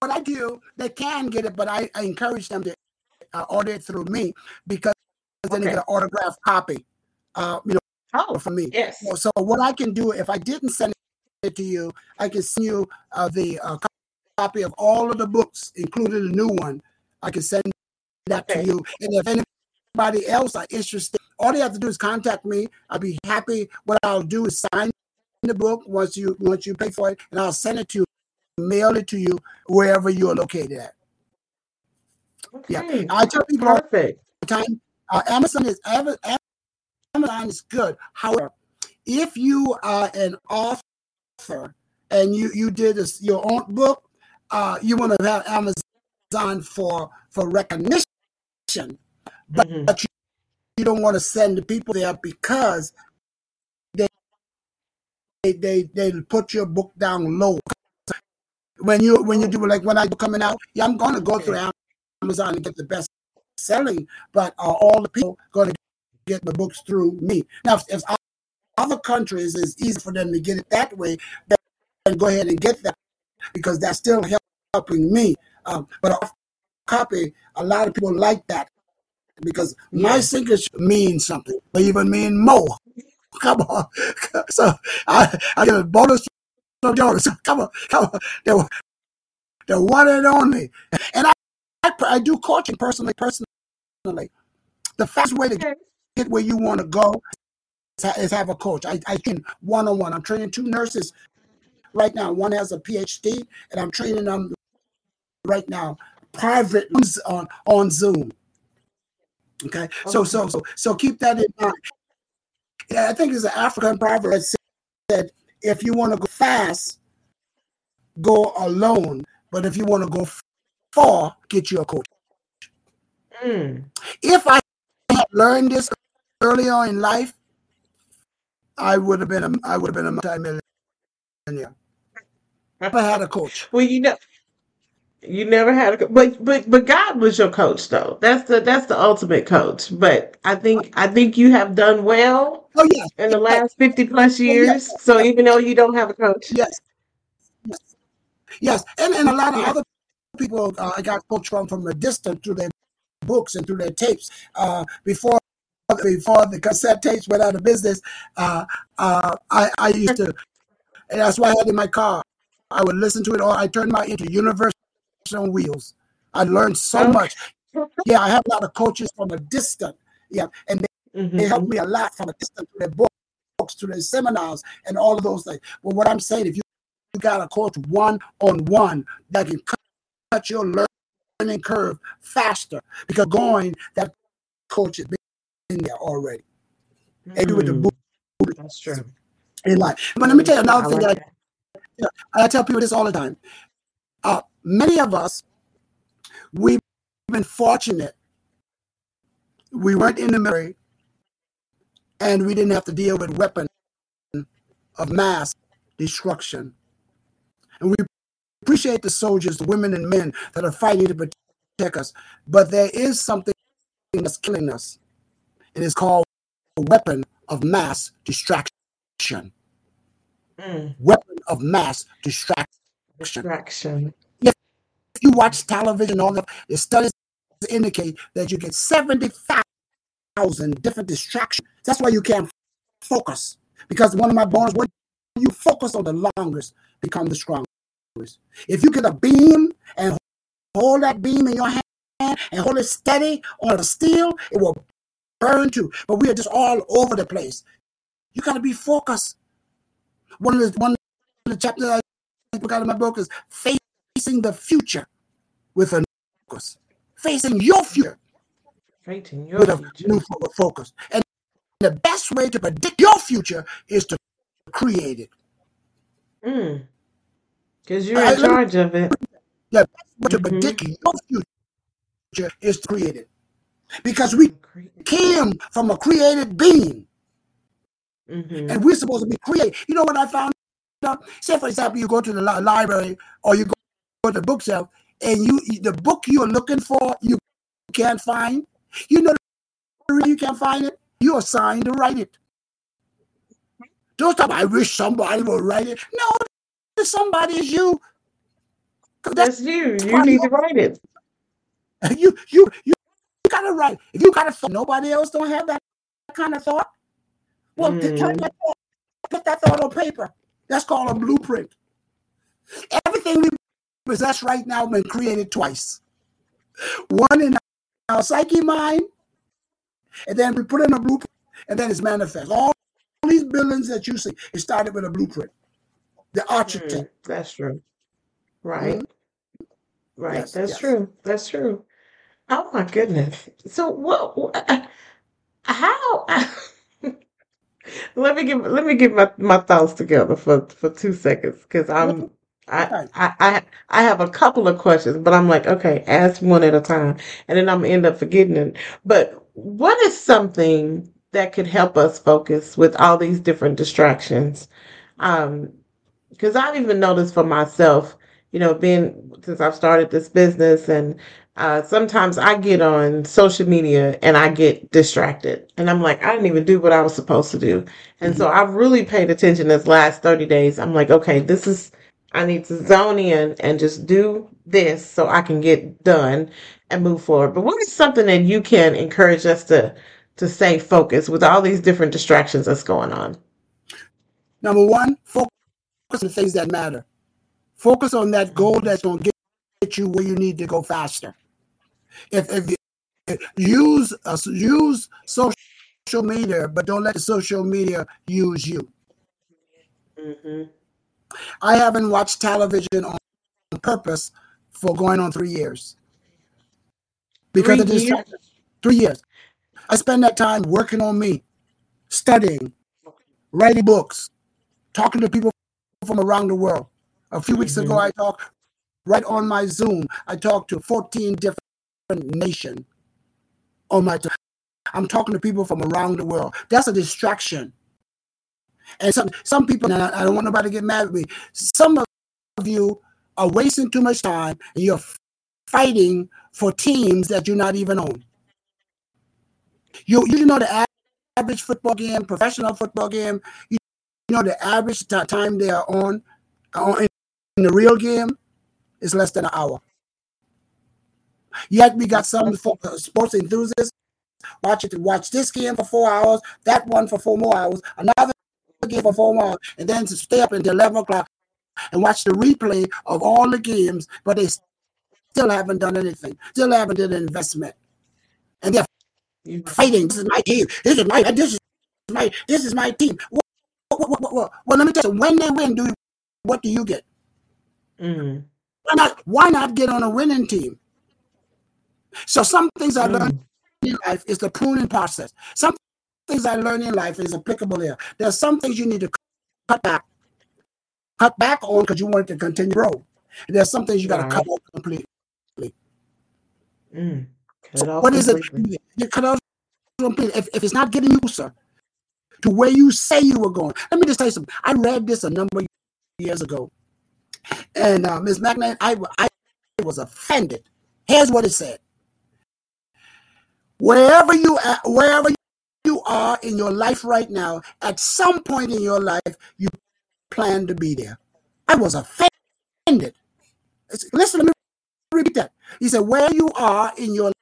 what, I do, they can get it, but I, I encourage them to uh, order it through me because then they get an autographed copy. Uh, you know, oh, from me. Yes. So, so, what I can do if I didn't send it to you, I can send you uh, the uh, copy of all of the books, including the new one. I can send that okay. to you, and if anybody else are interested all they have to do is contact me. I'll be happy. What I'll do is sign the book once you once you pay for it, and I'll send it to you, mail it to you wherever you are located at. Okay. Yeah, I tell people Perfect. time. Uh, Amazon is Amazon is good. However, if you are an author and you you did this, your own book, uh, you want to have Amazon for for recognition, but, mm-hmm. but you you don't want to send the people there because they they they, they put your book down low. When you when you do like when I do coming out, yeah, I'm gonna go through Amazon and get the best selling, but uh, all the people going to get the books through me. Now, if, if other countries is easy for them to get it that way, then go ahead and get that because that's still helping me. Um, but a copy, a lot of people like that because my signature means something. They even mean more. Come on. So I, I get a bonus from Jonas. Come on. Come on. They're, they're one and only. And I, I, I do coaching personally, personally. The fastest way to get where you want to go is have a coach. I, I train one on one. I'm training two nurses right now. One has a PhD, and I'm training them right now private on on Zoom. Okay, so so so so keep that in mind. Yeah, I think it's an African proverb that said, "If you want to go fast, go alone. But if you want to go far, get you a coach." Mm. If I had learned this early on in life, I would have been a I would have been a multi-millionaire. If I had a coach. Well, you know, you never had a but but but God was your coach though. That's the that's the ultimate coach. But I think I think you have done well oh, yes. in the last 50 plus years. Oh, yes. So even though you don't have a coach. Yes. Yes. Yes. And, and a lot of other people uh, I got coached from from a distance through their books and through their tapes. Uh, before before the cassette tapes went out of business, uh, uh, I, I used to and that's why I had in my car. I would listen to it or I turned my into universal on wheels. I learned so okay. much. Yeah, I have a lot of coaches from a distance. Yeah, and they, mm-hmm. they helped me a lot from a distance through their books, through their seminars, and all of those things. But what I'm saying, if you you got a coach one on one that can cut, your learning curve faster, because going that coach has been there already. Mm-hmm. And with the book, that's true. In life. But let me tell you another I thing like that, I, I tell people this all the time. Uh, many of us, we've been fortunate we weren't in the military, and we didn't have to deal with weapons of mass destruction. And we appreciate the soldiers, the women and men that are fighting to protect us. But there is something that's killing us. It is called a weapon of mass distraction. Mm. Weapon of mass distraction. Distraction. You watch television, all the, the studies indicate that you get 70,000 different distractions. That's why you can't focus. Because one of my bones, when you focus on the longest, become the strongest. If you get a beam and hold that beam in your hand and hold it steady on the steel, it will burn too. But we are just all over the place. You got to be focused. One of the one of the chapters I out of my book is facing the future with a focus. Facing your future. Facing your with a new focus. And the best way to predict your future is to create it. Mm. Because you're in charge of it. Yeah, but to mm-hmm. predict your future is to create it. Because we came from a created being. Mm-hmm. And we're supposed to be created. You know what I found out? Say, for example, you go to the li- library or you go to the bookshelf and you the book you're looking for, you can't find. You know you can't find it. You're assigned to write it. Don't stop. I wish somebody would write it. No, somebody is you. That's, that's you. You need to write it. You you you, you gotta write. If you gotta nobody else don't have that kind of thought. Well, mm. put that thought on paper. That's called a blueprint. Everything we possess right now been created twice. One in our psyche mind, and then we put in a blueprint, and then it's manifest. All these buildings that you see, it started with a blueprint the architect. Mm, that's true. Right. Mm-hmm. Right. Yes, that's yes. true. That's true. Oh my goodness. So what? what uh, how? let me give let me get my, my thoughts together for for two seconds because I'm I, I I I have a couple of questions, but I'm like, okay, ask one at a time, and then I'm gonna end up forgetting it. But what is something that could help us focus with all these different distractions? Um, because I've even noticed for myself, you know, being since I've started this business and uh, sometimes I get on social media and I get distracted and I'm like, I didn't even do what I was supposed to do. And mm-hmm. so I've really paid attention this last 30 days. I'm like, okay, this is, I need to zone in and just do this so I can get done and move forward. But what is something that you can encourage us to, to stay focused with all these different distractions that's going on? Number one, focus on the things that matter. Focus on that goal that's going to get you where you need to go faster. If, if, if use uh, use social media, but don't let the social media use you. Mm-hmm. I haven't watched television on purpose for going on three years because three of this. Years? Three years. I spend that time working on me, studying, writing books, talking to people from around the world. A few weeks mm-hmm. ago, I talked right on my Zoom. I talked to 14 different nations on my. T- I'm talking to people from around the world. That's a distraction. And some some people, and I, I don't want nobody to get mad at me. Some of you are wasting too much time, and you're fighting for teams that you're not even on. You you know the average football game, professional football game. You know, the average t- time they are on, on in, the real game is less than an hour. Yet we got some uh, sports enthusiasts watch it watch this game for four hours, that one for four more hours, another game for four hours, and then to stay up until eleven o'clock and watch the replay of all the games, but they still haven't done anything, still haven't done an investment, and they're fighting. This is my team. This is my this is my this is my team. Well, well, well, well, let me tell you, when they win, do you, what do you get? Mm. Why not? Why not get on a winning team? So some things I mm. learned in life is the pruning process. Some things I learned in life is applicable here. There are some things you need to cut back, cut back on because you want it to continue to grow. And there's some things you got to right. cut off completely. Mm. So what completely. is it? You cut off if, if it's not getting you closer to where you say you were going. Let me just tell you something. I read this a number of years ago. And uh, Ms. McNair, I, I was offended. Here's what it said. Wherever you are, wherever you are in your life right now, at some point in your life, you plan to be there. I was offended. Listen, let me repeat that. He said, where you are in your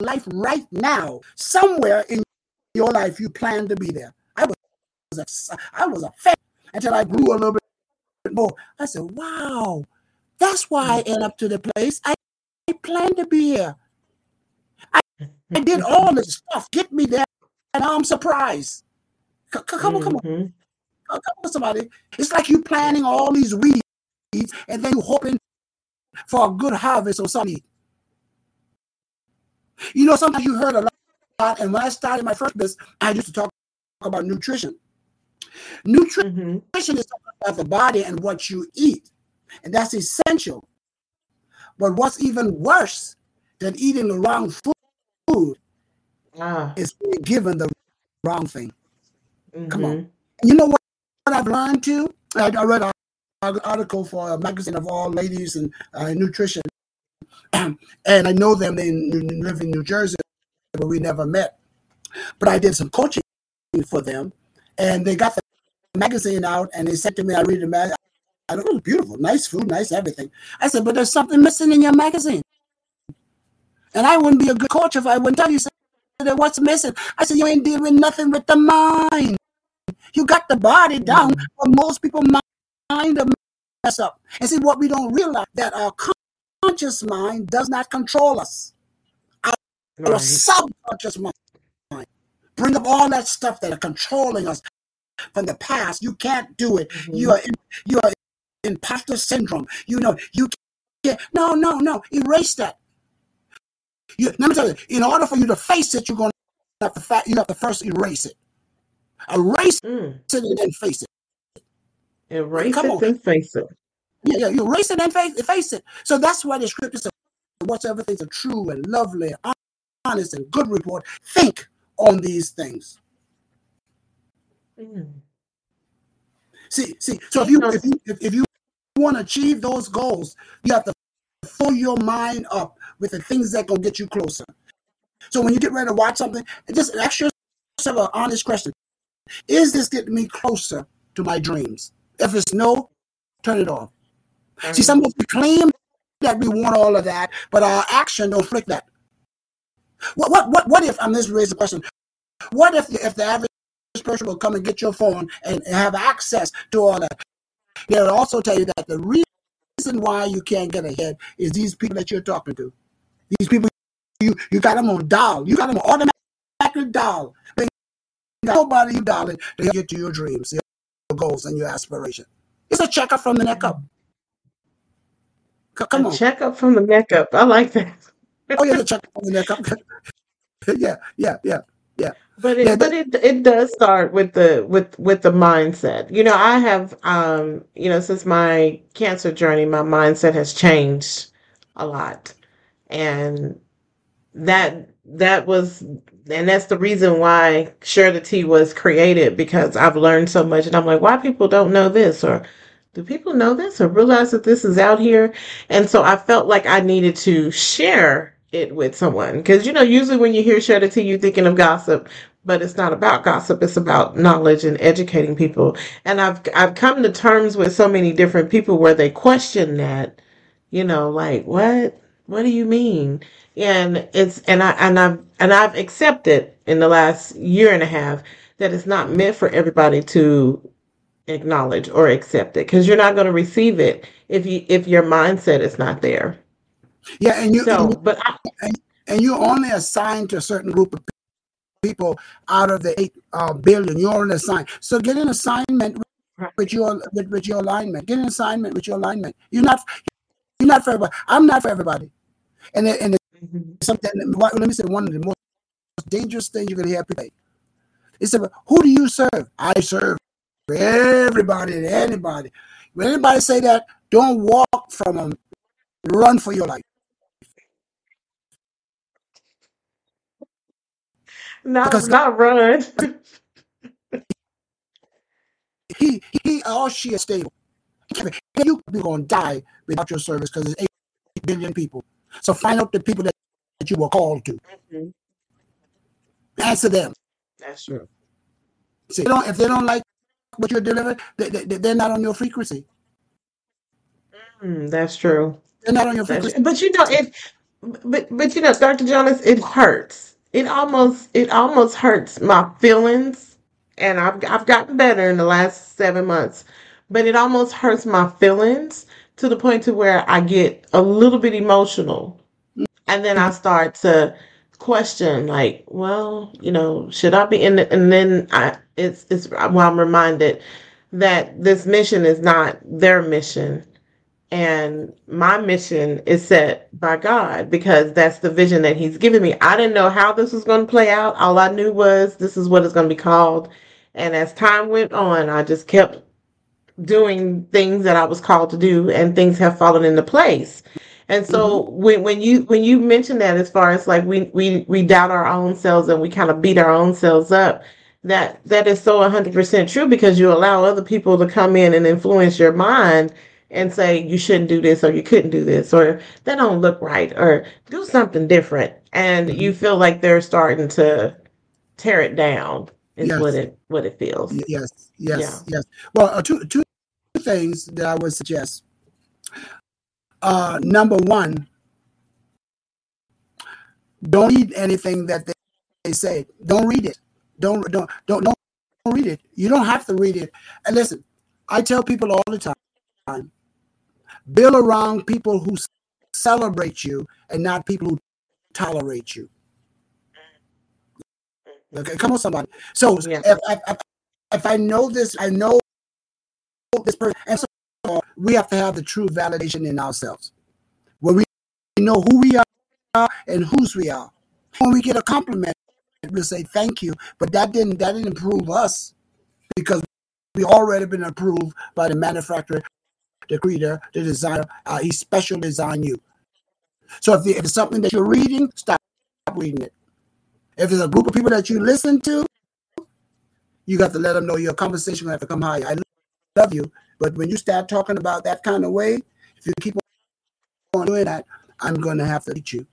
life right now, somewhere in your life, you plan to be there. I was, I was offended until I grew a little bit more. I said, wow, that's why I end up to the place. I, plan to be here. I did all this stuff, get me there, and I'm surprised. C- come on, come on. Mm-hmm. Come on, somebody. It's like you planting all these weeds and then you hoping for a good harvest or something. You know, sometimes you heard a lot, and when I started my first business, I used to talk about nutrition. Nutrition mm-hmm. is about the body and what you eat, and that's essential. But what's even worse than eating the wrong food ah. is being given the wrong thing. Mm-hmm. Come on. Mm-hmm. You know what what I've learned too? I, I read an article for a magazine of all ladies and uh, nutrition. and I know them, they live in New Jersey, but we never met. But I did some coaching for them, and they got the magazine out, and they said to me, I read the magazine. I thought it was beautiful, nice food, nice everything. I said, but there's something missing in your magazine. And I wouldn't be a good coach if I wouldn't tell you that what's missing. I said, you ain't dealing nothing with the mind. You got the body down, mm-hmm. but most people mind mess up. And see what we don't realize that our conscious mind does not control us. Our, right. our subconscious mind bring up all that stuff that are controlling us from the past. You can't do it. Mm-hmm. You are in, you are imposter syndrome. You know you can't. No, no, no. Erase that. You, let me tell you. In order for you to face it, you're going to have to fa- you have to first erase it. Erase mm. it and then face it. Erase Come it on. and face it. Yeah, yeah, you erase it and face, face it. So that's why the scripture says, whatsoever things are true and lovely, honest and good report, think on these things. Mm. See, see. So if you if you if you want to achieve those goals, you have to fill your mind up with the things that gonna get you closer. So when you get ready to watch something, just ask yourself an honest question: Is this getting me closer to my dreams? If it's no, turn it off. Mm-hmm. See, some of us claim that we want all of that, but our action don't reflect that. What what what what if I'm just raise the question? What if if the average person will come and get your phone and, and have access to all that? They'll also tell you that the reason why you can't get ahead is these people that you're talking to. These people you you got them on dial. You got them on automatic dial. Nobody you dial it to get to your dreams your goals and your aspiration. It's a checkup from the neck up. Come a on. Checkup from the neck up. I like that. oh yeah, the checkup from the neck up. yeah, yeah, yeah. Yeah. But it yeah, but it it does start with the with with the mindset. You know, I have um, you know, since my cancer journey, my mindset has changed a lot. And that that was and that's the reason why Share the Tea was created because I've learned so much. And I'm like, why people don't know this or do people know this or realize that this is out here? And so I felt like I needed to share it with someone. Because you know usually when you hear Share the Tea you're thinking of gossip but it's not about gossip. It's about knowledge and educating people. And I've I've come to terms with so many different people where they question that you know like what what do you mean and it's and I and I've and I've accepted in the last year and a half that it's not meant for everybody to acknowledge or accept it because you're not going to receive it if you if your mindset is not there. Yeah, and you so, and, but I, and, and you're only assigned to a certain group of people out of the eight uh, billion. You're only assigned. So get an assignment with, with your with, with your alignment. Get an assignment with your alignment. You're not you're not for everybody. I'm not for everybody. And and Mm-hmm. Something. Let me say one of the most dangerous things you're gonna hear people say. It's about who do you serve? I serve everybody and anybody. When anybody say that, don't walk from them. Run for your life. not because not run. he he or she is stable. You be going to die without your service because there's eight billion people. So find out the people that, that you were called to. Mm-hmm. Answer them. That's true. See, they if they don't like what you're delivering, they, they, they're not on your frequency. Mm, that's true. They're not on your frequency. But you know, it. But but you know, Dr. Jonas, it hurts. It almost it almost hurts my feelings, and I've I've gotten better in the last seven months, but it almost hurts my feelings to the point to where I get a little bit emotional, and then I start to question like, well, you know, should I be in? The, and then I it's it's well, I'm reminded that this mission is not their mission and my mission is set by God because that's the vision that He's given me. I didn't know how this was going to play out. All I knew was this is what it's going to be called. And as time went on, I just kept doing things that I was called to do, and things have fallen into place. And so mm-hmm. when, when you when you mention that as far as like we we we doubt our own selves and we kind of beat our own selves up, that that is so 100% true because you allow other people to come in and influence your mind and say you shouldn't do this or you couldn't do this or that don't look right or do something different and mm-hmm. you feel like they're starting to tear it down is yes. what it what it feels yes yes yeah. yes well uh, two two things that i would suggest uh number one don't read anything that they, they say don't read it don't don't don't don't read it you don't have to read it and listen i tell people all the time Build around people who celebrate you and not people who tolerate you. Okay, come on, somebody. So yeah. if, if, if I know this, I know this person, and so we have to have the true validation in ourselves, where we know who we are and whose we are. When we get a compliment, we'll say thank you, but that didn't that didn't improve us because we already been approved by the manufacturer the creator, the designer. Uh, he special design you. So if, if it's something that you're reading, stop reading it. If it's a group of people that you listen to, you got to let them know your conversation have to come higher. I love you, but when you start talking about that kind of way, if you keep on doing that, I'm going to have to eat you.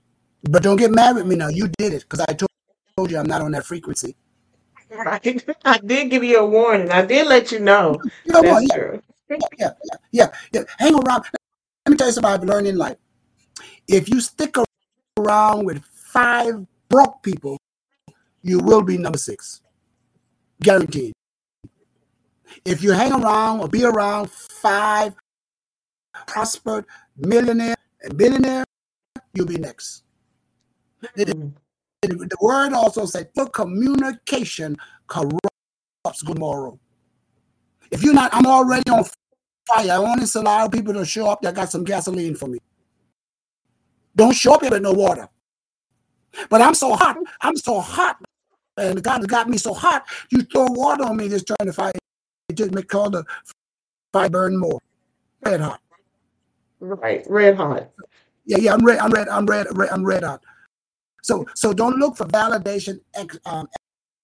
But don't get mad with me now. You did it because I told, told you I'm not on that frequency. Right. I did give you a warning. I did let you know. That's true yeah, yeah, yeah, yeah. Hang around. Let me tell you something I've learned in life. If you stick around with five broke people, you will be number six. Guaranteed. If you hang around or be around five prospered millionaire and billionaire, you'll be next. The, mm. the word also said, "For communication corrupts good moral." If you're not, I'm already on fire. I want to allow people to show up that got some gasoline for me. Don't show up here with no water. But I'm so hot. I'm so hot. And God has got me so hot. You throw water on me just trying to fight. It just make all the fire burn more. Red hot. Right. Red hot. Yeah, yeah. I'm red. I'm red. I'm red. red I'm red hot. So, so don't look for validation ex, um,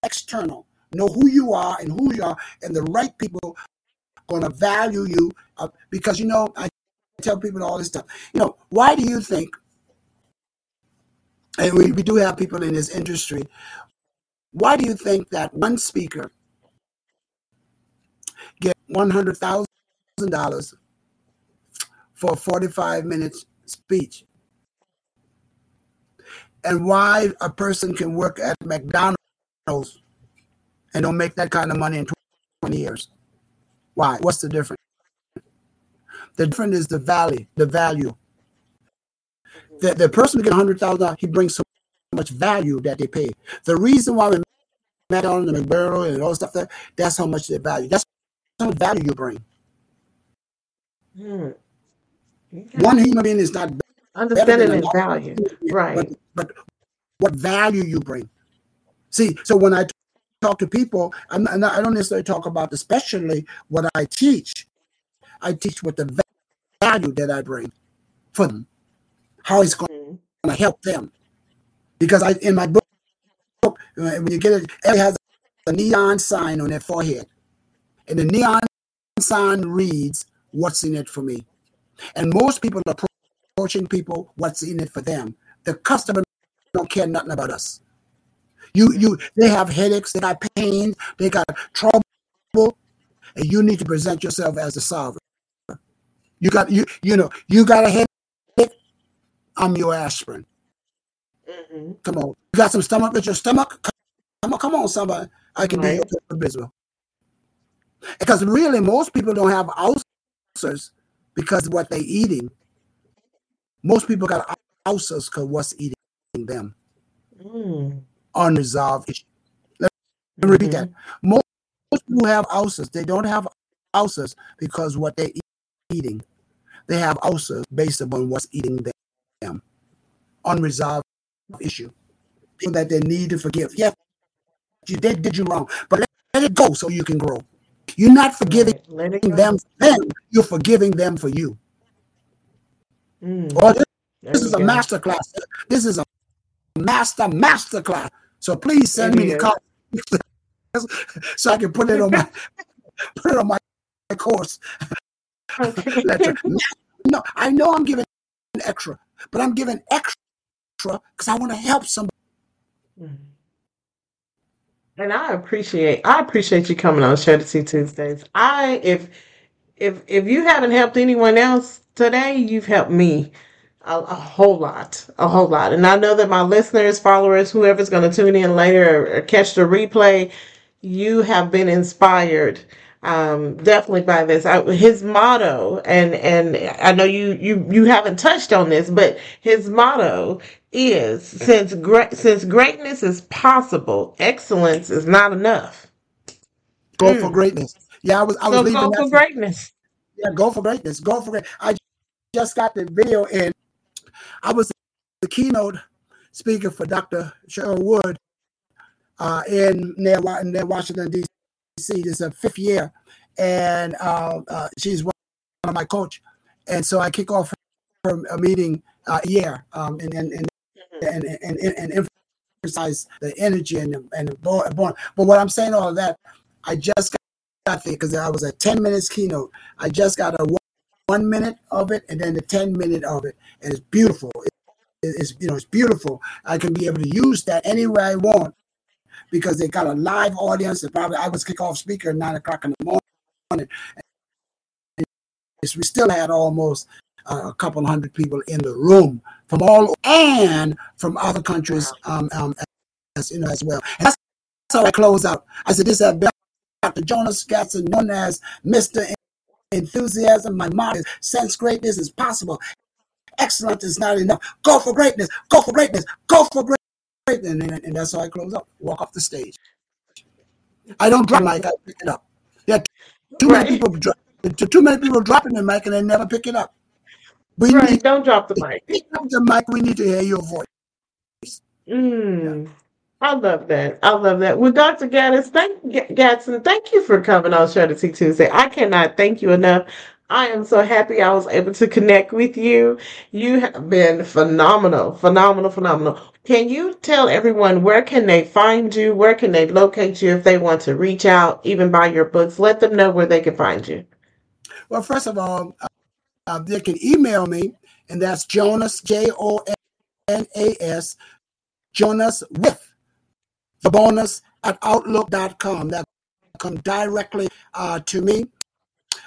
external know who you are and who you are, and the right people going to value you uh, because you know I tell people all this stuff. You know, why do you think? And we, we do have people in this industry. Why do you think that one speaker get one hundred thousand dollars for a forty-five minutes speech? And why a person can work at McDonald's and don't make that kind of money in 20 years. Why? What's the difference? The difference is the value, the value. The, the person who gets $100,000, he brings so much value that they pay. The reason why we McDonald's and McBurrow and all stuff that that's how much they value. That's much value you bring. Hmm. Okay. One human being is not understanding value, right? But, but what value you bring. See, so when I talk to people, I'm not, I don't necessarily talk about especially what I teach. I teach what the value that I bring for them, how it's going to help them. Because I in my book, When you get it, everybody has a neon sign on their forehead. And the neon sign reads, What's in it for me? And most people are approaching people, What's in it for them? The customer don't care nothing about us. You, you, they have headaches, they got pain, they got trouble, and you need to present yourself as a solver. You got you, you know, you got a headache. I'm your aspirin. Mm-hmm. Come on, you got some stomach with your stomach. Come on, come on, somebody. I can right. do your business. Because really, most people don't have ulcers because of what they're eating. Most people got ulcers because what's eating them. Mm. Unresolved issue. Let me mm-hmm. repeat that. Mm-hmm. Most, most people have ulcers. They don't have ulcers because what they're eating. They have ulcers based upon what's eating them. Unresolved issue. People that they need to forgive. Yeah, you did, did you wrong, but let, let it go so you can grow. You're not forgiving right, them for them, you're forgiving them for you. Mm. Oh, this, this is a master class. This is a master master class. So please send me the copy so I can put it on my put it on my course. no, I know I'm giving extra, but I'm giving extra because I want to help somebody. Mm. And I appreciate I appreciate you coming on Share The Tea Tuesdays. I if if if you haven't helped anyone else today, you've helped me a, a whole lot, a whole lot. And I know that my listeners, followers, whoever's going to tune in later or, or catch the replay, you have been inspired um, definitely by this. I, his motto, and and I know you you you haven't touched on this, but his motto is since great since greatness is possible, excellence is not enough. Go mm. for greatness. Yeah, I was I was so leaving go for greatness. Yeah, go for greatness. Go for it. I just got the video and I was the keynote speaker for Dr. Cheryl Wood uh, in near, near Washington D.C. This is a fifth year, and uh, uh, she's one of my coach, and so I kick off her a meeting uh, year, um, and and and, and and and, and emphasize the energy and and born. But what I'm saying all of that, I just got there because I was a 10 minutes keynote. I just got a one, one minute of it and then the 10 minute of it, and it's beautiful. It, it's you know it's beautiful. I can be able to use that anywhere I want because they got a live audience. And probably I was kickoff speaker at nine o'clock in the morning. And we still had almost uh, a couple hundred people in the room from all and from other countries um, um, as you know as well. And that's how I close out. I said, "This is Dr. Jonas Gadson, known as Mister Enthusiasm. My motto is: Sense greatness is possible. Excellence is not enough. Go for greatness. Go for greatness. Go for greatness." And, and, and that's how I close up. Walk off the stage. I don't drop my mic. I pick it up. Yeah, too right. many people drop. Too many people dropping the mic and they never pick it up. We right. Need, don't drop the mic. Pick up the mic. We need to hear your voice. Mm. Yeah. I love that. I love that. Well, Dr. Gaddis, thank Gadson, thank you for coming on Share The Tea Tuesday. I cannot thank you enough. I am so happy I was able to connect with you. You have been phenomenal, phenomenal, phenomenal. Can you tell everyone where can they find you? Where can they locate you if they want to reach out, even buy your books? Let them know where they can find you. Well, first of all, uh, they can email me, and that's Jonas J O N A S Jonas with the bonus at outlook.com. That come directly uh, to me.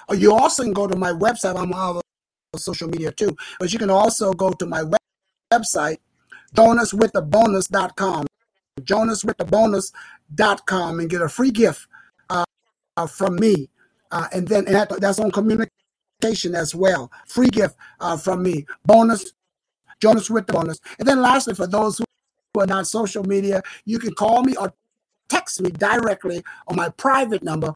Or you also can go to my website. I'm on all social media too. But you can also go to my web- website, jonaswiththebonus.com. jonaswiththebonus.com and get a free gift uh, uh, from me. Uh, and then and that, that's on communication as well. Free gift uh, from me. Bonus, Jonas with the bonus. And then lastly, for those who are not social media, you can call me or text me directly on my private number,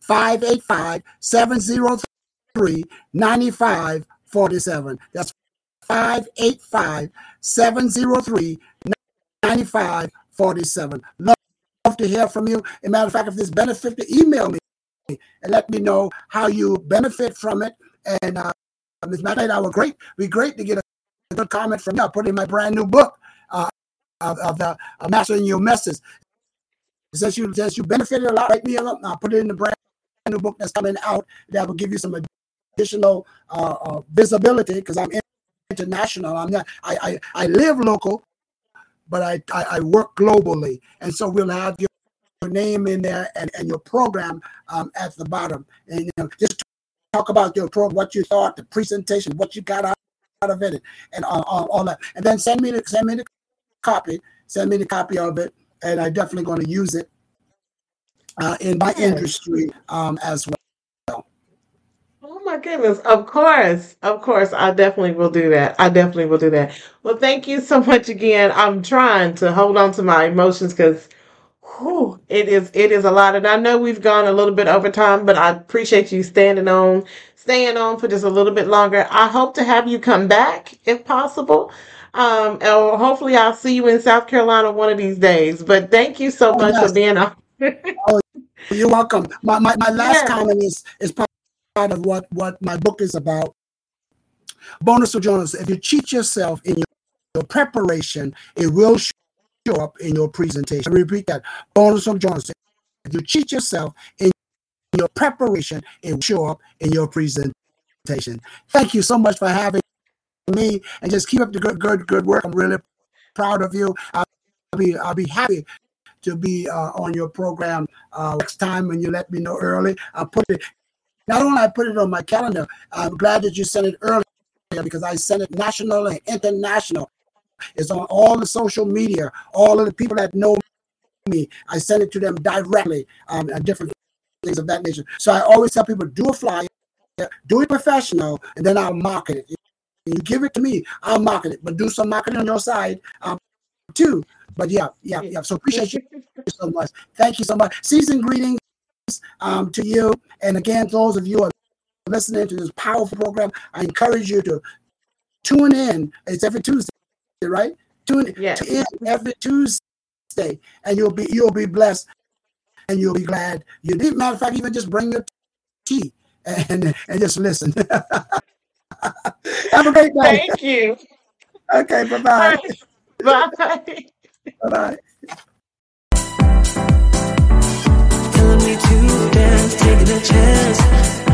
585 703 9547. That's 585 703 9547. Love to hear from you. As a matter of fact, if this benefit, email me and let me know how you benefit from it. And uh, Ms. McLean, I would great, be great to get a good comment from you. I'll put in my brand new book, uh, of, of the uh, mastering your message. Since you since you benefited a lot, write me up. I'll put it in the brand new book that's coming out that will give you some additional uh, uh, visibility because I'm international. I'm not. I, I I live local, but I, I I work globally, and so we'll have your, your name in there and, and your program um, at the bottom, and you know just talk about your program, what you thought, the presentation, what you got out, of it, and all, all, all that, and then send me the send me the copy, send me the copy of it, and I'm definitely going to use it uh, in my industry um, as well. Oh my goodness. Of course. Of course. I definitely will do that. I definitely will do that. Well, thank you so much again. I'm trying to hold on to my emotions because it is it is a lot. And I know we've gone a little bit over time, but I appreciate you standing on, staying on for just a little bit longer. I hope to have you come back if possible. Um, or hopefully I'll see you in South Carolina one of these days. But thank you so oh, much yes. for being on. oh, you're welcome. My, my, my last comment is is part of what, what my book is about. Bonus of Jonas, if you cheat yourself in your, your preparation, it will show up in your presentation. I repeat that. Bonus of Jonas, if you cheat yourself in your preparation, it will show up in your presentation. Thank you so much for having me and just keep up the good, good, good work. I'm really proud of you. I'll be, I'll be happy to be uh, on your program uh, next time when you let me know early. I'll put it not only I put it on my calendar, I'm glad that you sent it earlier because I sent it national and international. It's on all the social media, all of the people that know me. I send it to them directly, um, different things of that nature. So I always tell people do a flyer, do it professional, and then I'll market it. You give it to me, I'll market it, but do some marketing on your side um, too. But yeah, yeah, yeah. So appreciate you so much. Thank you so much. Season greetings um, to you. And again, those of you who are listening to this powerful program, I encourage you to tune in. It's every Tuesday, right? Tune yes. in every Tuesday, and you'll be you'll be blessed, and you'll be glad. You did. Matter of fact, even just bring your tea and and just listen. Have a great day. Thank you. Okay. Bye-bye. Bye. Bye. Bye. to